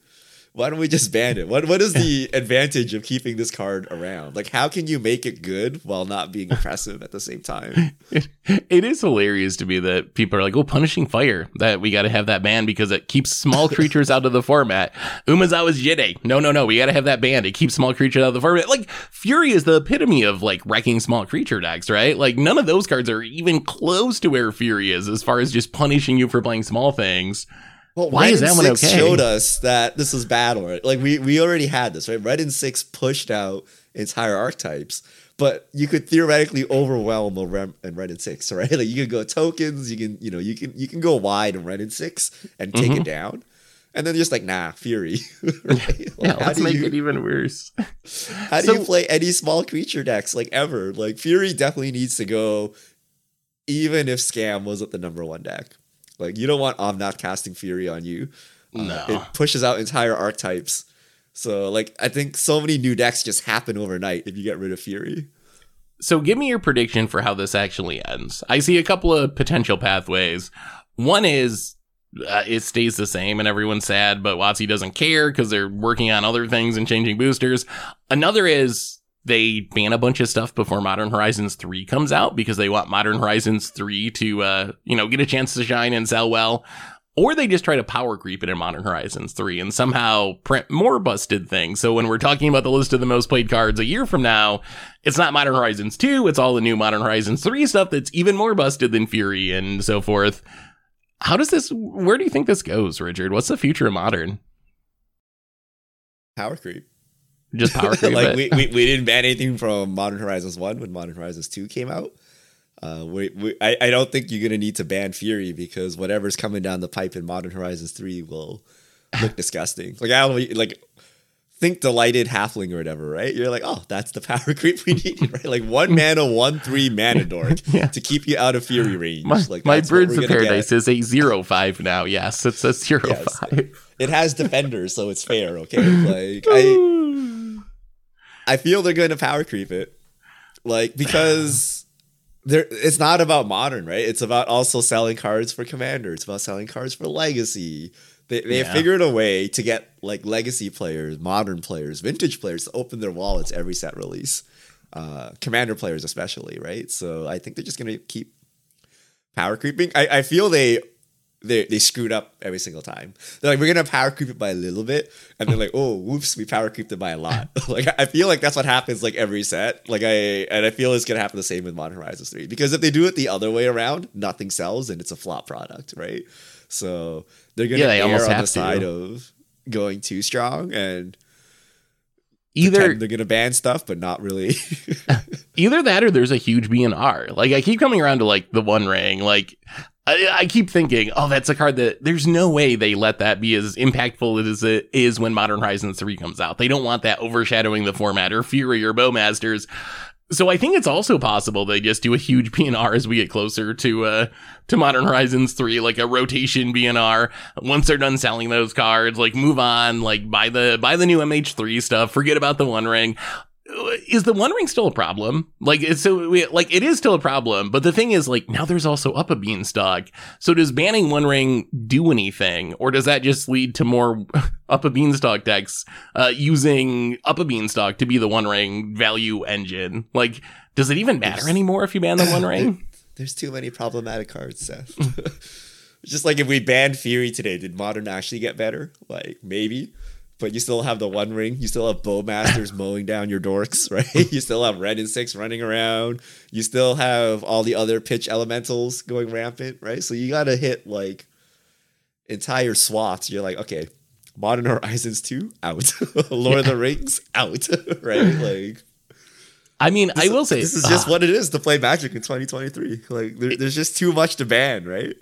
Why don't we just ban it? What what is the advantage of keeping this card around? Like, how can you make it good while not being oppressive at the same time?
it is hilarious to me that people are like, oh, punishing fire, that we got to have that ban because it keeps small creatures out of the format. Umezawa's Jitte. No, no, no. We got to have that ban. It keeps small creatures out of the format. Like, Fury is the epitome of like wrecking small creature decks, right? Like, none of those cards are even close to where Fury is as far as just punishing you for playing small things.
Well,
Why
Red
is that one
Six
okay?
showed us that this is bad already. Like we we already had this, right? Wrenn and Six pushed out entire archetypes, but you could theoretically overwhelm a Rem and Wrenn and Six, right? Like you could go tokens, you can you know you can you can go wide in Wrenn and Six and take
Mm-hmm.
it down, and then just like nah, Fury. right? Like,
Yeah, let's make
you,
it even worse.
How do
So-
you play any small creature decks like ever? Like Fury definitely needs to go, even if Scam wasn't the number one deck. Like you don't want Omnath casting Fury on you. Uh, it pushes out entire archetypes. So like I think so many new decks just happen overnight if you get rid of Fury.
So give me your prediction for how this actually ends. I see a couple of potential pathways. One is uh, it stays the same and everyone's sad, but WotC doesn't care because they're working on other things and changing boosters. Another is they ban a bunch of stuff before Modern Horizons 3 comes out because they want Modern Horizons 3 to, uh, you know, get a chance to shine and sell well. Or they just try to power creep it in Modern Horizons 3 and somehow print more busted things. So when we're talking about the list of the most played cards a year from now, it's not Modern Horizons 2, it's all the new Modern Horizons 3 stuff that's even more busted than Fury and so forth. How does this, where do you think this goes, Richard? What's the future of Modern?
Power creep.
Just power creep
like we, we, we didn't ban anything from Modern Horizons 1 when Modern Horizons 2 came out. Uh, we, we, I, I don't think you're going to need to ban Fury because whatever's coming down the pipe in Modern Horizons 3 will look disgusting. Like, I don't like think delighted halfling or whatever, right? You're like, oh, that's the power creep we need, right? Like one mana, one three mana dork
Yeah.
to keep you out of fury range.
My,
like
my Birds of Paradise
get.
is a zero five now. Yes, it's a zero
Yes.
five.
It has defenders, so it's fair. Okay, like I, I feel they're going to power creep it, like because there. It's not about modern, right? It's about also selling cards for commander. It's about selling cards for legacy. They they
Yeah.
figured a way to get like legacy players, modern players, vintage players to open their wallets every set release. Uh, commander players especially, right? So I think they're just gonna keep power creeping. I, I feel they they they screwed up every single time. They're like, we're gonna power creep it by a little bit, and they're like, oh, whoops, we power creeped it by a lot. like I feel like that's what happens like every set. Like I and I feel it's gonna happen the same with Modern Horizons three because if they do it the other way around, nothing sells and it's a flop product, right? So they're gonna
Yeah, they
err on the
to.
side of going too strong and
Either
they're gonna ban stuff, but not really.
either that or there's a huge BNR. Like I keep coming around to like the One Ring. Like I, I keep thinking, oh, that's a card that there's no way they let that be as impactful as it is when Modern Horizons 3 comes out. They don't want that overshadowing the format or Fury or Bowmasters. So I think it's also possible they just do a huge BNR as we get closer to uh to Modern Horizons 3, like a rotation BNR. Once they're done selling those cards, like move on, like buy the buy the new MH3 stuff, forget about the One Ring is the one ring still a problem? Like it's so we, like it is still a problem, but the thing is like now there's also up a beanstalk. So does banning one ring do anything, or does that just lead to more up a beanstalk decks uh, using up a beanstalk to be the one ring value engine? Like, does it even matter
There's-
anymore if you ban the one ring?
There's too many problematic cards, Seth. Just like if we banned Fury today, did Modern actually get better? Like maybe, but you still have the One Ring. You still have Bowmasters mowing down your dorks, right? You still have Wrenn and Six running around. You still have all the other pitch elementals going rampant, right? So you got to hit like entire swaths. You're like, okay, Modern Horizons two out, Lord of the Rings out, right? Like
I mean, I will say
this is just
ah,
what it is to play Magic in 2023. Like there, there's just too much to ban, right?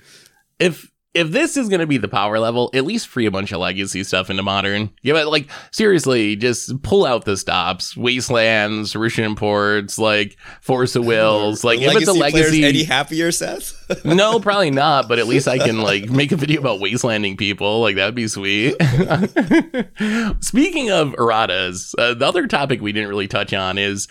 if if this is going to be the power level, at least free a bunch of legacy stuff into modern. Yeah, but like seriously, just pull out the stops, wastelands, Russian imports, like Force of Wills. Like if it's a legacy,
any happier, Seth?
no, probably not. But at least I can like make a video about wastelanding people. Like that'd be sweet. Speaking of erratas, uh, the other topic we didn't really touch on is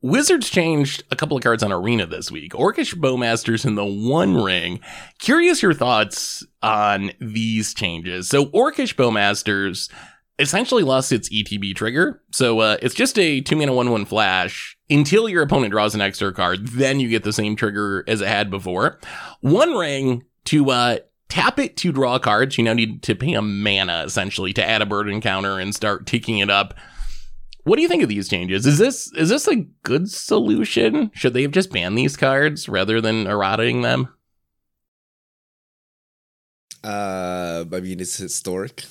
Wizards changed a couple of cards on Arena this week. Orcish Bowmasters in the One Ring. Curious your thoughts on these changes. So Orcish Bowmasters essentially lost its ETB trigger. So uh, it's just a two mana one one flash until your opponent draws an extra card. Then you get the same trigger as it had before. One ring to uh, tap it to draw cards. You now need to pay a mana essentially to add a burden counter and start ticking it up. What do you think of these changes? Is this is this a good solution? Should they have just banned these cards rather than errataing them?
Uh, I mean, it's historic.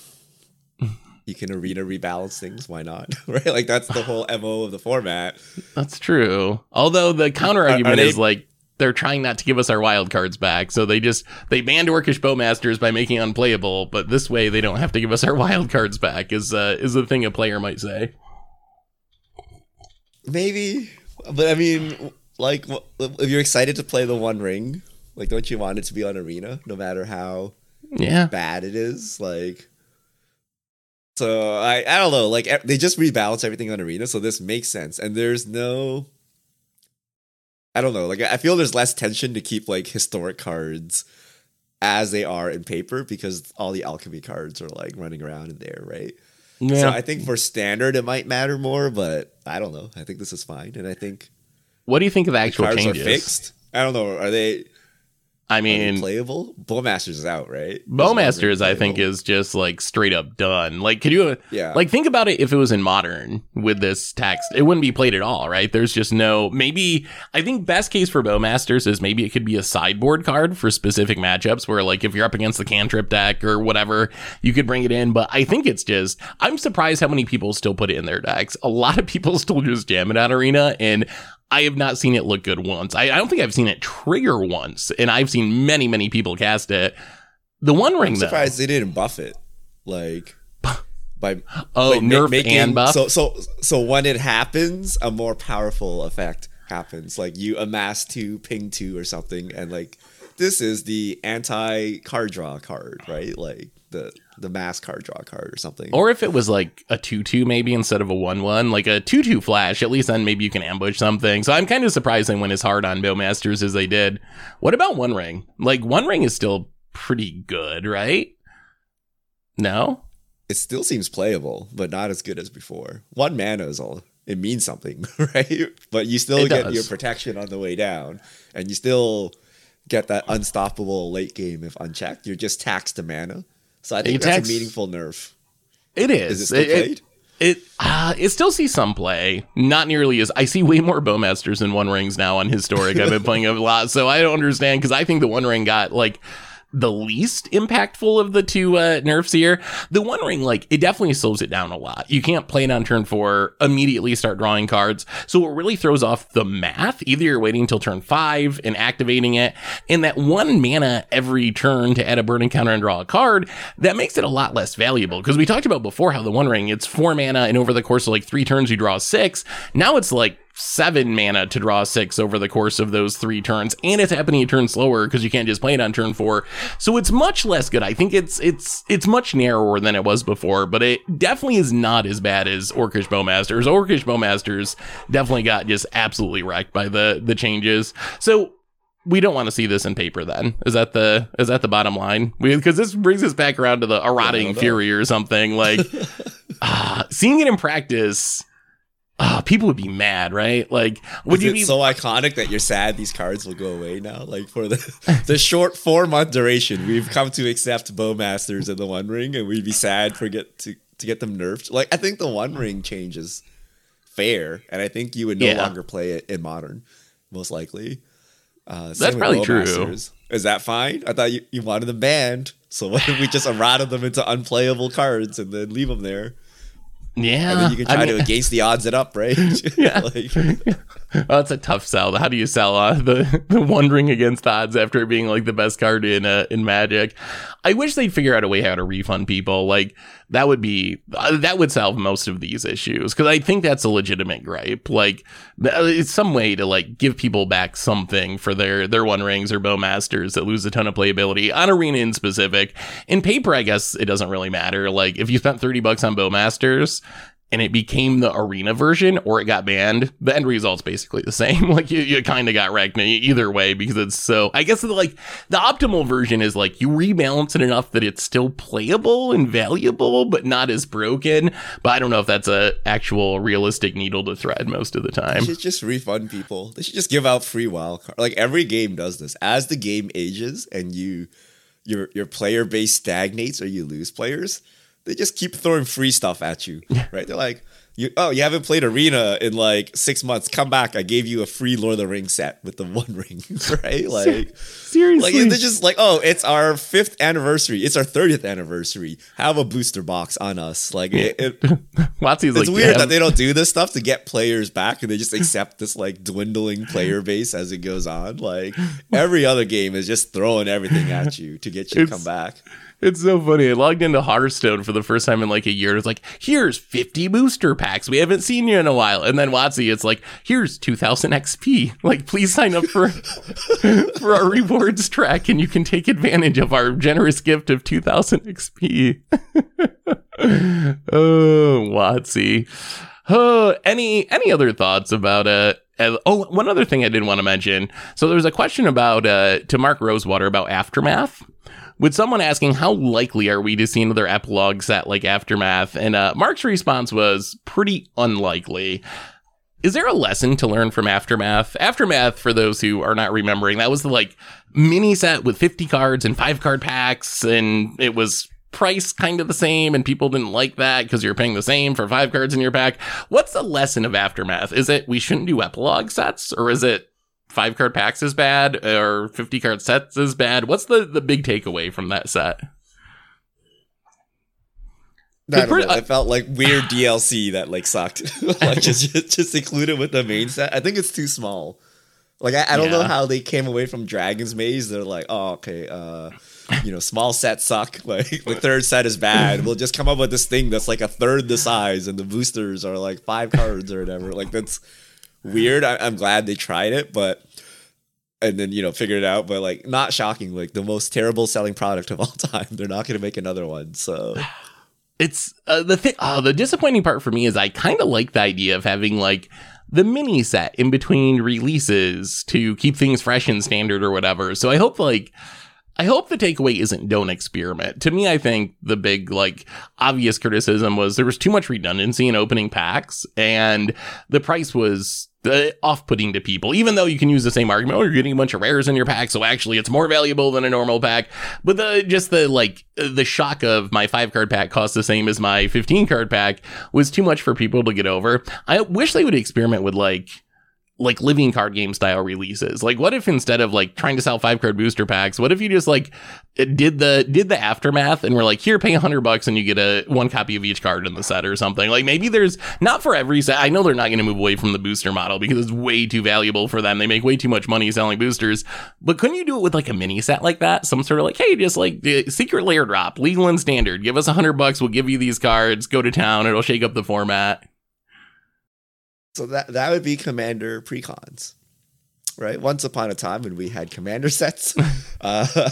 You can arena rebalance things. Why not? right? Like that's the whole mo of the format.
That's true. Although the counter argument
they-
is like they're trying not to give us our wild cards back, so they just they banned Orcish Bowmasters by making unplayable. But this way, they don't have to give us our wild cards back. Is uh, is the thing a player might say?
Maybe, but I mean, like, if you're excited to play the One Ring, like, don't you want it to be on arena, no matter how
Yeah,
bad it is? Like, so I I don't know. Like, they just rebalance everything on arena, so this makes sense. And there's no, I don't know. Like, I feel there's less tension to keep like historic cards as they are in paper because all the alchemy cards are like running around in there, right?
Yeah.
So I think for standard it might matter more, but I don't know. I think this is fine, and I think
what do you think of the actual
cards
changes?
are fixed. I don't know. Are they,
I mean,
playable? Bowmasters is out, right? Is
Bowmasters, I think, is just like straight up done. Like, could you
yeah.
like think about it if it was in modern with this text? It wouldn't be played at all, right? There's just no maybe I think best case for Bowmasters is maybe it could be a sideboard card for specific matchups where like if you're up against the cantrip deck or whatever, you could bring it in. But I think it's just I'm surprised how many people still put it in their decks. A lot of people still just jam it out arena and I have not seen it look good once. I, I don't think I've seen it trigger once, and I've seen many, many people cast it. The One Ring,
I'm
though,
surprised they didn't buff it. Like by
Oh,
by ma-
nerf and buff?
So so so when it happens, a more powerful effect happens. Like you amass two, ping two, or something, and like this is the anti card draw card, right? Like the the mass card draw card or something.
Or if it was like a 2 2 maybe instead of a 1 1, like a 2 2 flash, at least then maybe you can ambush something. So I'm kind of surprised they went as hard on Bowmasters as they did. What about One Ring? Like, One Ring is still pretty good, right? No?
it still seems playable, but not as good as before. One mana is all it means something, right? But you still
It
get
does.
your protection on the way down, and you still get that unstoppable late game if unchecked. You're just taxed to mana. So I think
You
that's a meaningful nerf.
It is.
Is it still
It- it- It uh, it still sees some play, not nearly as I see way more bowmasters than one rings now on historic. I've been playing a lot, so I don't understand because I think the one ring got like the least impactful of the two uh, nerfs here. The one ring, like it definitely slows it down a lot. You can't play it on turn four, immediately start drawing cards, so it really throws off the math. Either you're waiting until turn five and activating it, and that one mana every turn to add a burden counter and draw a card, that makes it a lot less valuable. Because we talked about before how the one ring, it's four mana, and over the course of like three turns, you draw six. Now it's like seven mana to draw six over the course of those three turns, and it's happening a turn slower because you can't just play it on turn four. So it's much less good. I think it's it's it's much narrower than it was before, but it definitely is not as bad as Orcish Bowmasters. Orcish Bowmasters definitely got just absolutely wrecked by the the changes. So we don't want to see this in paper then is that the is that the bottom line because this brings us back around to the a rotting fury or something like ah, seeing it in practice ah, people would be mad right like would
Is
you be
so iconic that you're sad these cards will go away now? Like for the the short four month duration, we've come to accept Bowmasters and the One Ring, and we'd be sad for get to to get them nerfed. Like I think the One Ring change is fair, and I think you would no
Yeah.
longer play it in Modern, most likely. Uh,
That's probably true.
Is that fine? I thought you, you wanted them banned. So what if we just errata them into unplayable cards and then leave them there?
Yeah
I mean, you can try
I mean-
to against the odds it up, right?
Yeah.
like,
that's a tough sell. How do you sell uh, the the One Ring against odds after it being like the best card in uh, in Magic? I wish they'd figure out a way how to refund people. Like that would be uh, that would solve most of these issues because I think that's a legitimate gripe. Like uh, it's some way to like give people back something for their their one rings or bowmasters that lose a ton of playability on arena in specific. In paper, I guess it doesn't really matter. Like if you spent thirty bucks on bowmasters and it became the arena version or it got banned, the end result's basically the same. Like you, you kind of got wrecked either way because it's so. I guess like the optimal version is like you rebalance it enough that it's still playable and valuable, but not as broken. But I don't know if that's a actual realistic needle to thread most of the time.
They should just refund people. They should just give out free wild card. Like every game does this. As the game ages and you your your player base stagnates or you lose players, they just keep throwing free stuff at you. Right? They're like, you oh, you haven't played arena in like six months. Come back. I gave you a free Lord of the Rings set with the one ring. Right? Like
Seriously,
like they're just like, oh, it's our fifth anniversary. It's our 30th anniversary. Have a booster box on us. Like it, it
WotC's
it's
like
weird
yeah,
that they don't do this stuff to get players back and they just accept this like dwindling player base as it goes on. Like every other game is just throwing everything at you to get you to come back.
It's so funny. I logged into Hearthstone for the first time in like a year. It's like, here's 50 booster packs. We haven't seen you in a while. And then WotC, it's like, here's 2000 XP. Like, please sign up for for our rewards track and you can take advantage of our generous gift of 2000 XP. oh, WotC. Oh, any any other thoughts about uh uh, oh, one other thing I didn't want to mention. So there was a question about uh, to Mark Rosewater about aftermath with someone asking how likely are we to see another epilogue set like aftermath? And uh, mark's response was pretty unlikely. Is there a lesson to learn from aftermath? Aftermath for those who are not remembering that was the like mini set with 50 cards and five card packs and it was priced kind of the same and people didn't like that because you're paying the same for five cards in your pack. What's the lesson of aftermath? Is it we shouldn't do epilogue sets or is it five card packs is bad or 50 card sets is bad what's the the big takeaway from that set
I, don't know, it felt like weird DLC that like sucked. like just, just just included with the main set. I think it's too small. Like I, I don't know how they came away from Dragon's Maze. They're like, oh okay, uh you know, small sets suck. Like the third set is bad. We'll just come up with this thing that's like a third the size, and the boosters are like five cards or whatever. Like that's weird. I, I'm glad they tried it, but and then you know figured it out. But like not shocking. Like the most terrible selling product of all time. They're not going to make another one. So
it's uh, the thing. Oh, the disappointing part for me is I kind of like the idea of having like the mini set in between releases to keep things fresh and standard or whatever. So I hope like I hope the takeaway isn't don't experiment. To me, I think the big like obvious criticism was there was too much redundancy in opening packs and the price was uh, off-putting to people, even though you can use the same argument. Oh, you're getting a bunch of rares in your pack, so actually it's more valuable than a normal pack. But the just the like the shock of my five card pack costs the same as my 15 card pack was too much for people to get over. I wish they would experiment with like like living card game style releases. Like what if instead of like trying to sell five card booster packs, what if you just like did the did the aftermath and we're like here pay a hundred bucks and you get a one copy of each card in the set or something. Like maybe there's not for every set. I know they're not going to move away from the booster model because it's way too valuable for them. They make way too much money selling boosters. But couldn't you do it with like a mini set like that? Some sort of like hey, just like secret lair drop, legal and standard. Give us a hundred bucks, we'll give you these cards. Go to town. It'll shake up the format.
So that that would be commander precons, right? Once upon a time when we had commander sets, uh,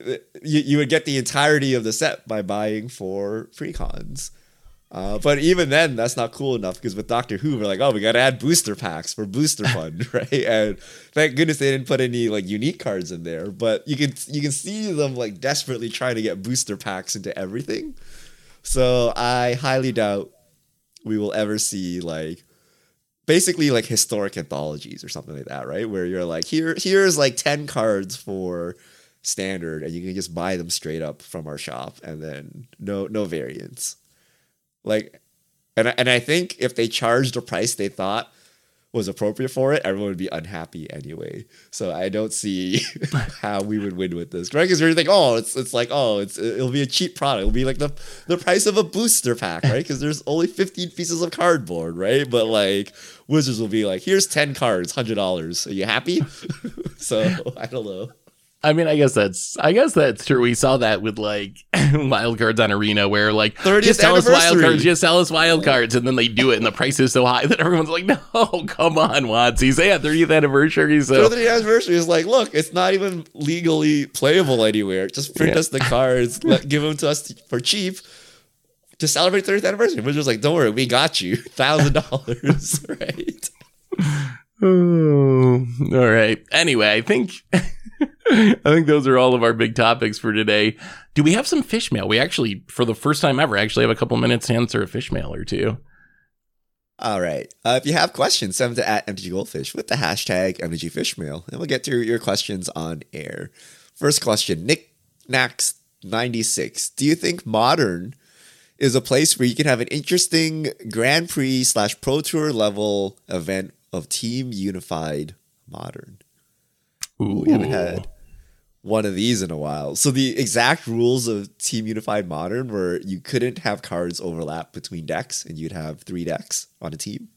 you, you would get the entirety of the set by buying four precons. Uh, but even then, that's not cool enough because with Doctor Who, we're like, oh, we got to add booster packs for booster fun, right? And thank goodness they didn't put any like unique cards in there. But you can you can see them like desperately trying to get booster packs into everything. So I highly doubt we will ever see like basically like historic anthologies or something like that, right? Where you're like, here, here's like 10 cards for standard, and you can just buy them straight up from our shop and then no no variants. Like and and I think if they charged a price they thought was appropriate for it, everyone would be unhappy anyway. So I don't see how we would win with this, right? Because you're like, oh, it's it's like, oh, it's it'll be a cheap product. It'll be like the the price of a booster pack, right? Because there's only 15 pieces of cardboard, right? But like Wizards will be like, here's 10 cards, hundred dollars. Are you happy? so I don't know.
I mean, I guess that's I guess that's true. We saw that with like wild cards on Arena, where like
30th
just sell us wild cards, just sell us wild cards, and then they do it, and the price is so high that everyone's like, "No, come on, WotC, say at 30th anniversary." So
30th anniversary is like, look, it's not even legally playable anywhere. Just print
Yeah.
us the cards, let, give them to us for cheap to celebrate 30th anniversary. We're just like, don't worry, we got you, thousand dollars, right?
Oh, all right. Anyway, I think I think those are all of our big topics for today. Do we have some fish mail? We actually, for the first time ever, actually have a couple minutes to answer a fish mail or two.
All right. Uh, if you have questions, send them to at MTG Goldfish with the hashtag MTG Fishmail, and we'll get to your questions on air. First question, Nick Nax 96. Do you think modern is a place where you can have an interesting Grand Prix slash Pro Tour level event of Team Unified Modern?
Ooh,
We haven't had one of these in a while. So the exact rules of Team Unified Modern were you couldn't have cards overlap between decks, and you'd have three decks on a team.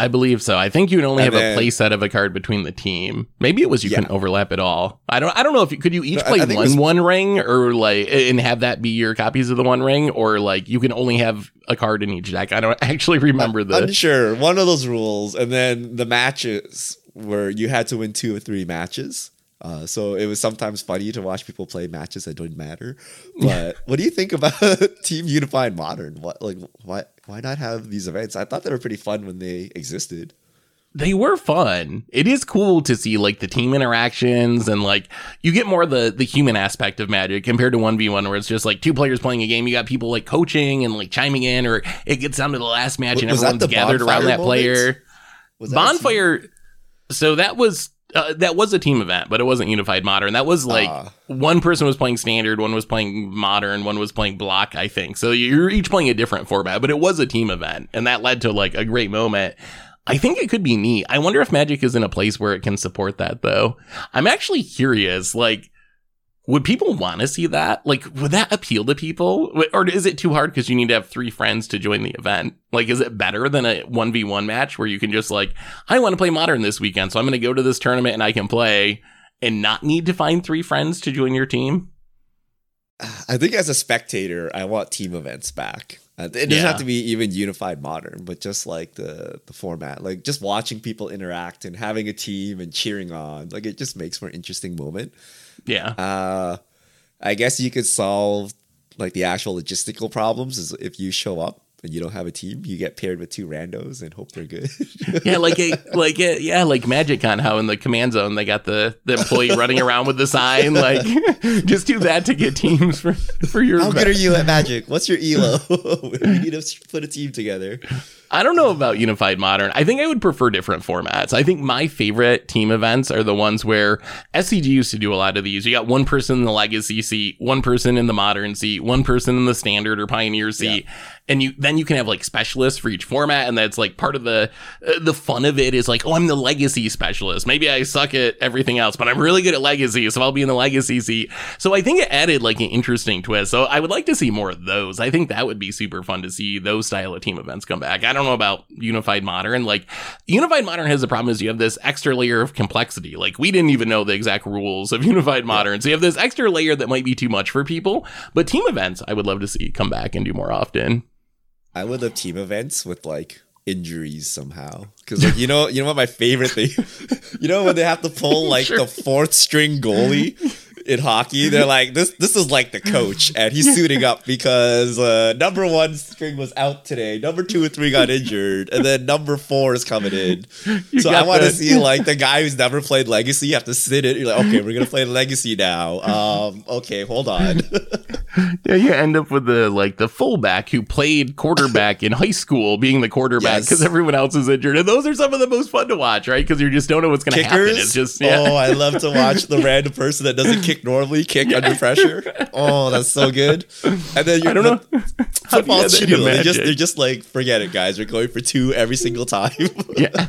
I believe so. I think you would only
And
have
then-
a play set of a card between the team. Maybe it was you
Yeah.
couldn't overlap at all. I don't. I don't know if you could you each
No, I-
play
I
one
was-
one ring or like and have that be your copies of the one ring, or like you can only have a card in each deck. I don't actually remember the.
Unsure. One of those rules, and then the matches where you had to win two or three matches. Uh, so it was sometimes funny to watch people play matches that didn't matter. But what do you think about Team Unified Modern? What like why why not have these events? I thought they were pretty fun when they existed.
they were fun. It is cool to see like the team interactions and like you get more of the the human aspect of Magic compared to 1v1 where it's just like two players playing a game. You got people like coaching and like chiming in or it gets down to the last match and
Was
everyone's gathered around that
moment?
player.
Was that
Bonfire so that was uh, that was a team event, but it wasn't unified modern. That was like
Ah.
one person was playing standard, one was playing modern, one was playing block, I think. So you're each playing a different format, but it was a team event, and that led to like a great moment. I think it could be neat. I wonder if Magic is in a place where it can support that though. I'm actually curious, like would people want to see that? Like, would that appeal to people? Or is it too hard because you need to have three friends to join the event? Like, is it better than a 1v1 match where you can just, like, I want to play modern this weekend, so I'm going to go to this tournament and I can play. and not need to find three friends to join your team?
I think as a spectator, I want team events back. Uh, it doesn't
Yeah.
have to be even unified modern, but just like the the format, like just watching people interact and having a team and cheering on, like it just makes for an interesting moment.
Yeah.
Uh, I guess you could solve like the actual logistical problems is if you show up and you don't have a team, you get paired with two randos and hope they're good.
Yeah, like a like a, yeah, like MagicCon, how in the command zone they got the, the employee running around with the sign. Like, just do that to get teams for for your.
How good are you at Magic? What's your elo? we need to put a team together.
I don't know about Unified Modern. I think I would prefer different formats. I think my favorite team events are the ones where SCG used to do a lot of these. You got one person in the legacy seat, one person in the modern seat, one person in the standard or pioneer seat. And you then you can have like specialists for each format, and that's like part of the uh, the fun of it is like, oh, I'm the legacy specialist. Maybe I suck at everything else, but I'm really good at legacy, so I'll be in the legacy seat. So I think it added like an interesting twist. So I would like to see more of those. I think that would be super fun to see those style of team events come back. I don't know about Unified Modern. Like Unified Modern has the problem is you have this extra layer of complexity. Like we didn't even know the exact rules of Unified Modern. So you have this extra layer that might be too much for people. But team events, I would love to see come back and do more often.
I would love team events with like injuries somehow. Because like you know, you know what my favorite thing, you know when they have to pull like
Sure.
the fourth string goalie in hockey, they're like this. This is like the coach, and he's suiting up because uh, number one string was out today, number two and three got injured, and then number four is coming in.
You
so I want to see like the guy who's never played Legacy. You have to sit it. You're like, okay, we're gonna play Legacy now. Um, okay, hold on.
Yeah, you end up with the like the fullback who played quarterback in high school being the quarterback
Yes.
because everyone else is injured. And those are some of the most fun to watch, right? Because you just don't know what's going to happen. It's just yeah.
Oh, I love to watch the random person that doesn't kick normally kick under pressure. Oh, that's so good. And then you
I don't know. How do you
Football's
that
they just, they're just like forget it, guys. We're going for two every single time.
yeah.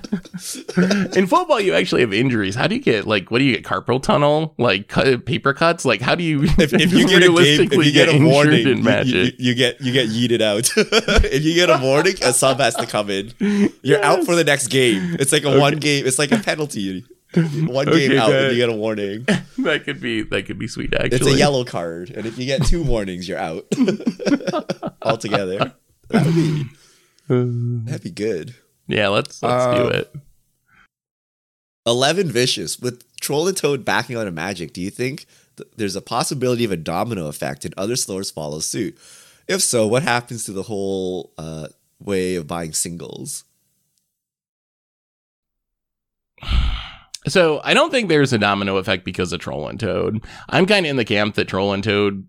In football, you actually have injuries. How do you get like what do you get? Carpal tunnel, like cut, paper cuts. Like how do you
if, if you get a game, if you get a warning,
in
you, you, you get you get yeeted out. if you get a warning, a sub has to come in. You're out for the next game. It's like a one game. It's like a penalty. One game
Okay,
out,
good.
and you get a warning.
that could be that could be sweet. Actually,
It's a yellow card, and if you get two warnings, you're out altogether. That'd be that'd be good.
Yeah, let's let's do
Um,
it.
Eleven vicious with Troll and Toad backing on a magic. Do you think th- there's a possibility of a domino effect and other stores follow suit? If so, what happens to the whole uh, way of buying singles?
So I don't think there's a domino effect because of Troll and Toad. I'm kind of in the camp that Troll and Toad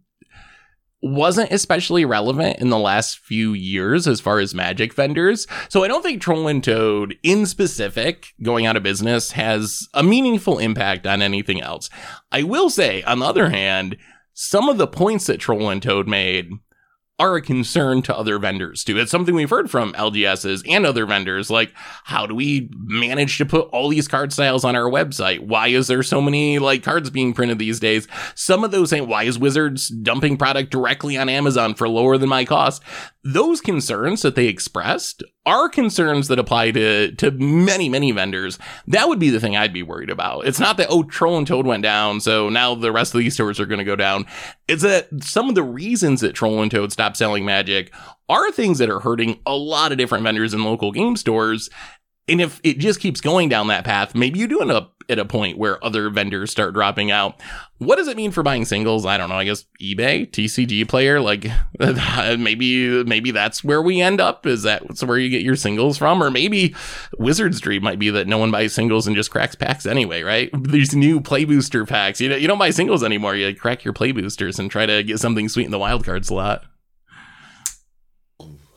wasn't especially relevant in the last few years as far as magic vendors. So I don't think Troll and Toad in specific going out of business has a meaningful impact on anything else. I will say, on the other hand, some of the points that Troll and Toad made are a concern to other vendors too. It's something we've heard from LGSs and other vendors. Like, how do we manage to put all these card styles on our website? Why is there so many like cards being printed these days? Some of those why is Wizards dumping product directly on Amazon for lower than my cost? Those concerns that they expressed are concerns that apply to to many many vendors. That would be the thing I'd be worried about. It's not that oh Troll and Toad went down, so now the rest of these stores are going to go down. It's that some of the reasons that Troll and Toad stopped selling Magic are things that are hurting a lot of different vendors in local game stores. And if it just keeps going down that path, maybe you do end up at a point where other vendors start dropping out. What does it mean for buying singles? I don't know. I guess eBay, TCG player, like maybe maybe that's where we end up. Is that where you get your singles from? Or maybe Wizard's dream might be that no one buys singles and just cracks packs anyway, right? These new play booster packs. You know, you don't buy singles anymore. You crack your play boosters and try to get something sweet in the wild card slot.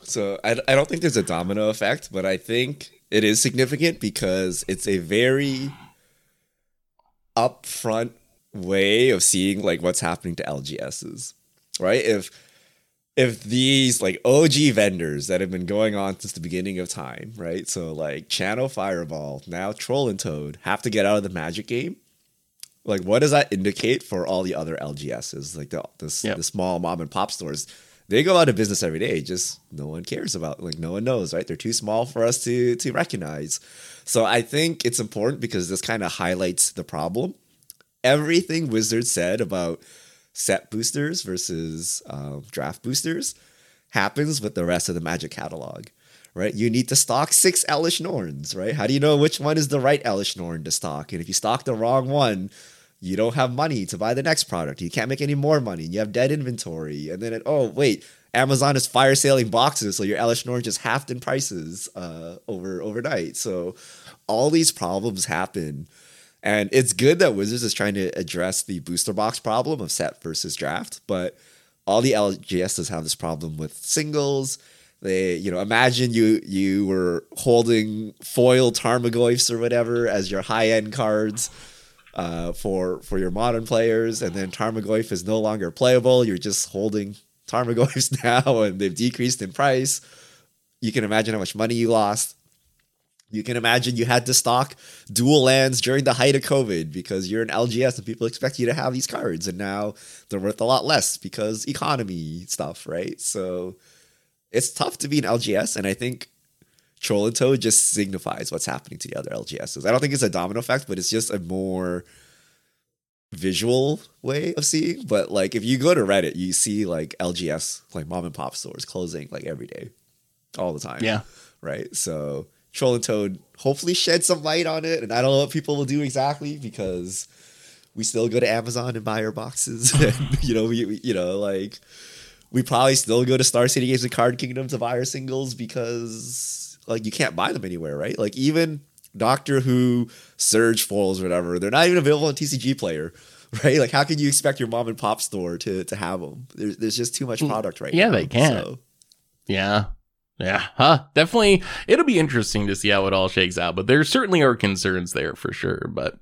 So I, I don't think there's a domino effect, but I think it is significant because it's a very upfront way of seeing like what's happening to LGSs, right? If if these like OG vendors that have been going on since the beginning of time, right? So like Channel Fireball, now Troll and Toad have to get out of the Magic game. Like, what does that indicate for all the other LGSs, like the the,
Yep.
the small mom and pop stores? They go out of business every day. Just no one cares about. Like no one knows, right? They're too small for us to to recognize. So I think it's important because this kind of highlights the problem everything Wizard said about set boosters versus um, draft boosters happens with the rest of the Magic catalog, right? You need to stock six Elesh Norns, right? How do you know which one is the right Elesh Norn to stock? And if you stock the wrong one, you don't have money to buy the next product. You can't make any more money. You have dead inventory. And then, it, oh, wait, Amazon is fire selling boxes, so your Elesh Norn just halved in prices uh, over overnight. So all these problems happen. And it's good that Wizards is trying to address the booster box problem of set versus draft, but all the LGSs have this problem with singles. They, you know, imagine you you were holding foil Tarmogoyfs or whatever as your high end cards uh, for for your modern players, and then Tarmogoyf is no longer playable. You're just holding Tarmogoyfs now, and they've decreased in price. You can imagine how much money you lost. You can imagine you had to stock dual lands during the height of COVID because you're an LGS and people expect you to have these cards, and now they're worth a lot less because economy stuff, right? So it's tough to be an LGS, and I think Troll and Toad just signifies what's happening to the other LGSs. I don't think it's a domino effect, but it's just a more visual way of seeing. But like if you go to Reddit, you see like LGS, like mom and pop stores closing like every day, all the time.
Yeah.
Right. So Troll and Toad hopefully shed some light on it. And I don't know what people will do exactly because we still go to Amazon and buy our boxes. and, you know, we, we, you know, like we probably still go to Star City Games and Card Kingdom to buy our singles because like you can't buy them anywhere, right? Like even Doctor Who Surge foils or whatever, they're not even available on TCG Player. Right, like how can you expect your mom and pop store to to have them? There's there's just too much product right
yeah,
now.
they can't.
So.
Yeah. Yeah, huh? Definitely, it'll be interesting to see how it all shakes out, but there certainly are concerns there for sure. But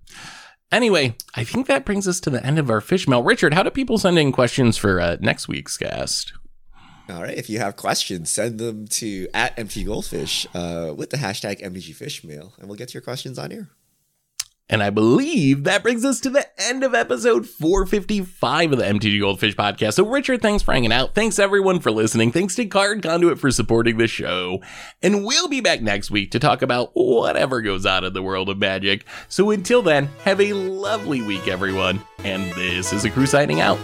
anyway, I think that brings us to the end of our fish mail. Richard, how do people send in questions for uh, next week's cast?
All right. If you have questions, send them to at MT Goldfish uh, with the hashtag MTG Fishmail, and we'll get to your questions on here.
And I believe that brings us to the end of episode 455 of the MTG Goldfish podcast. So, Richard, thanks for hanging out. Thanks everyone for listening. Thanks to Card Conduit for supporting the show. And we'll be back next week to talk about whatever goes on in the world of magic. So, until then, have a lovely week, everyone. And this is a crew signing out.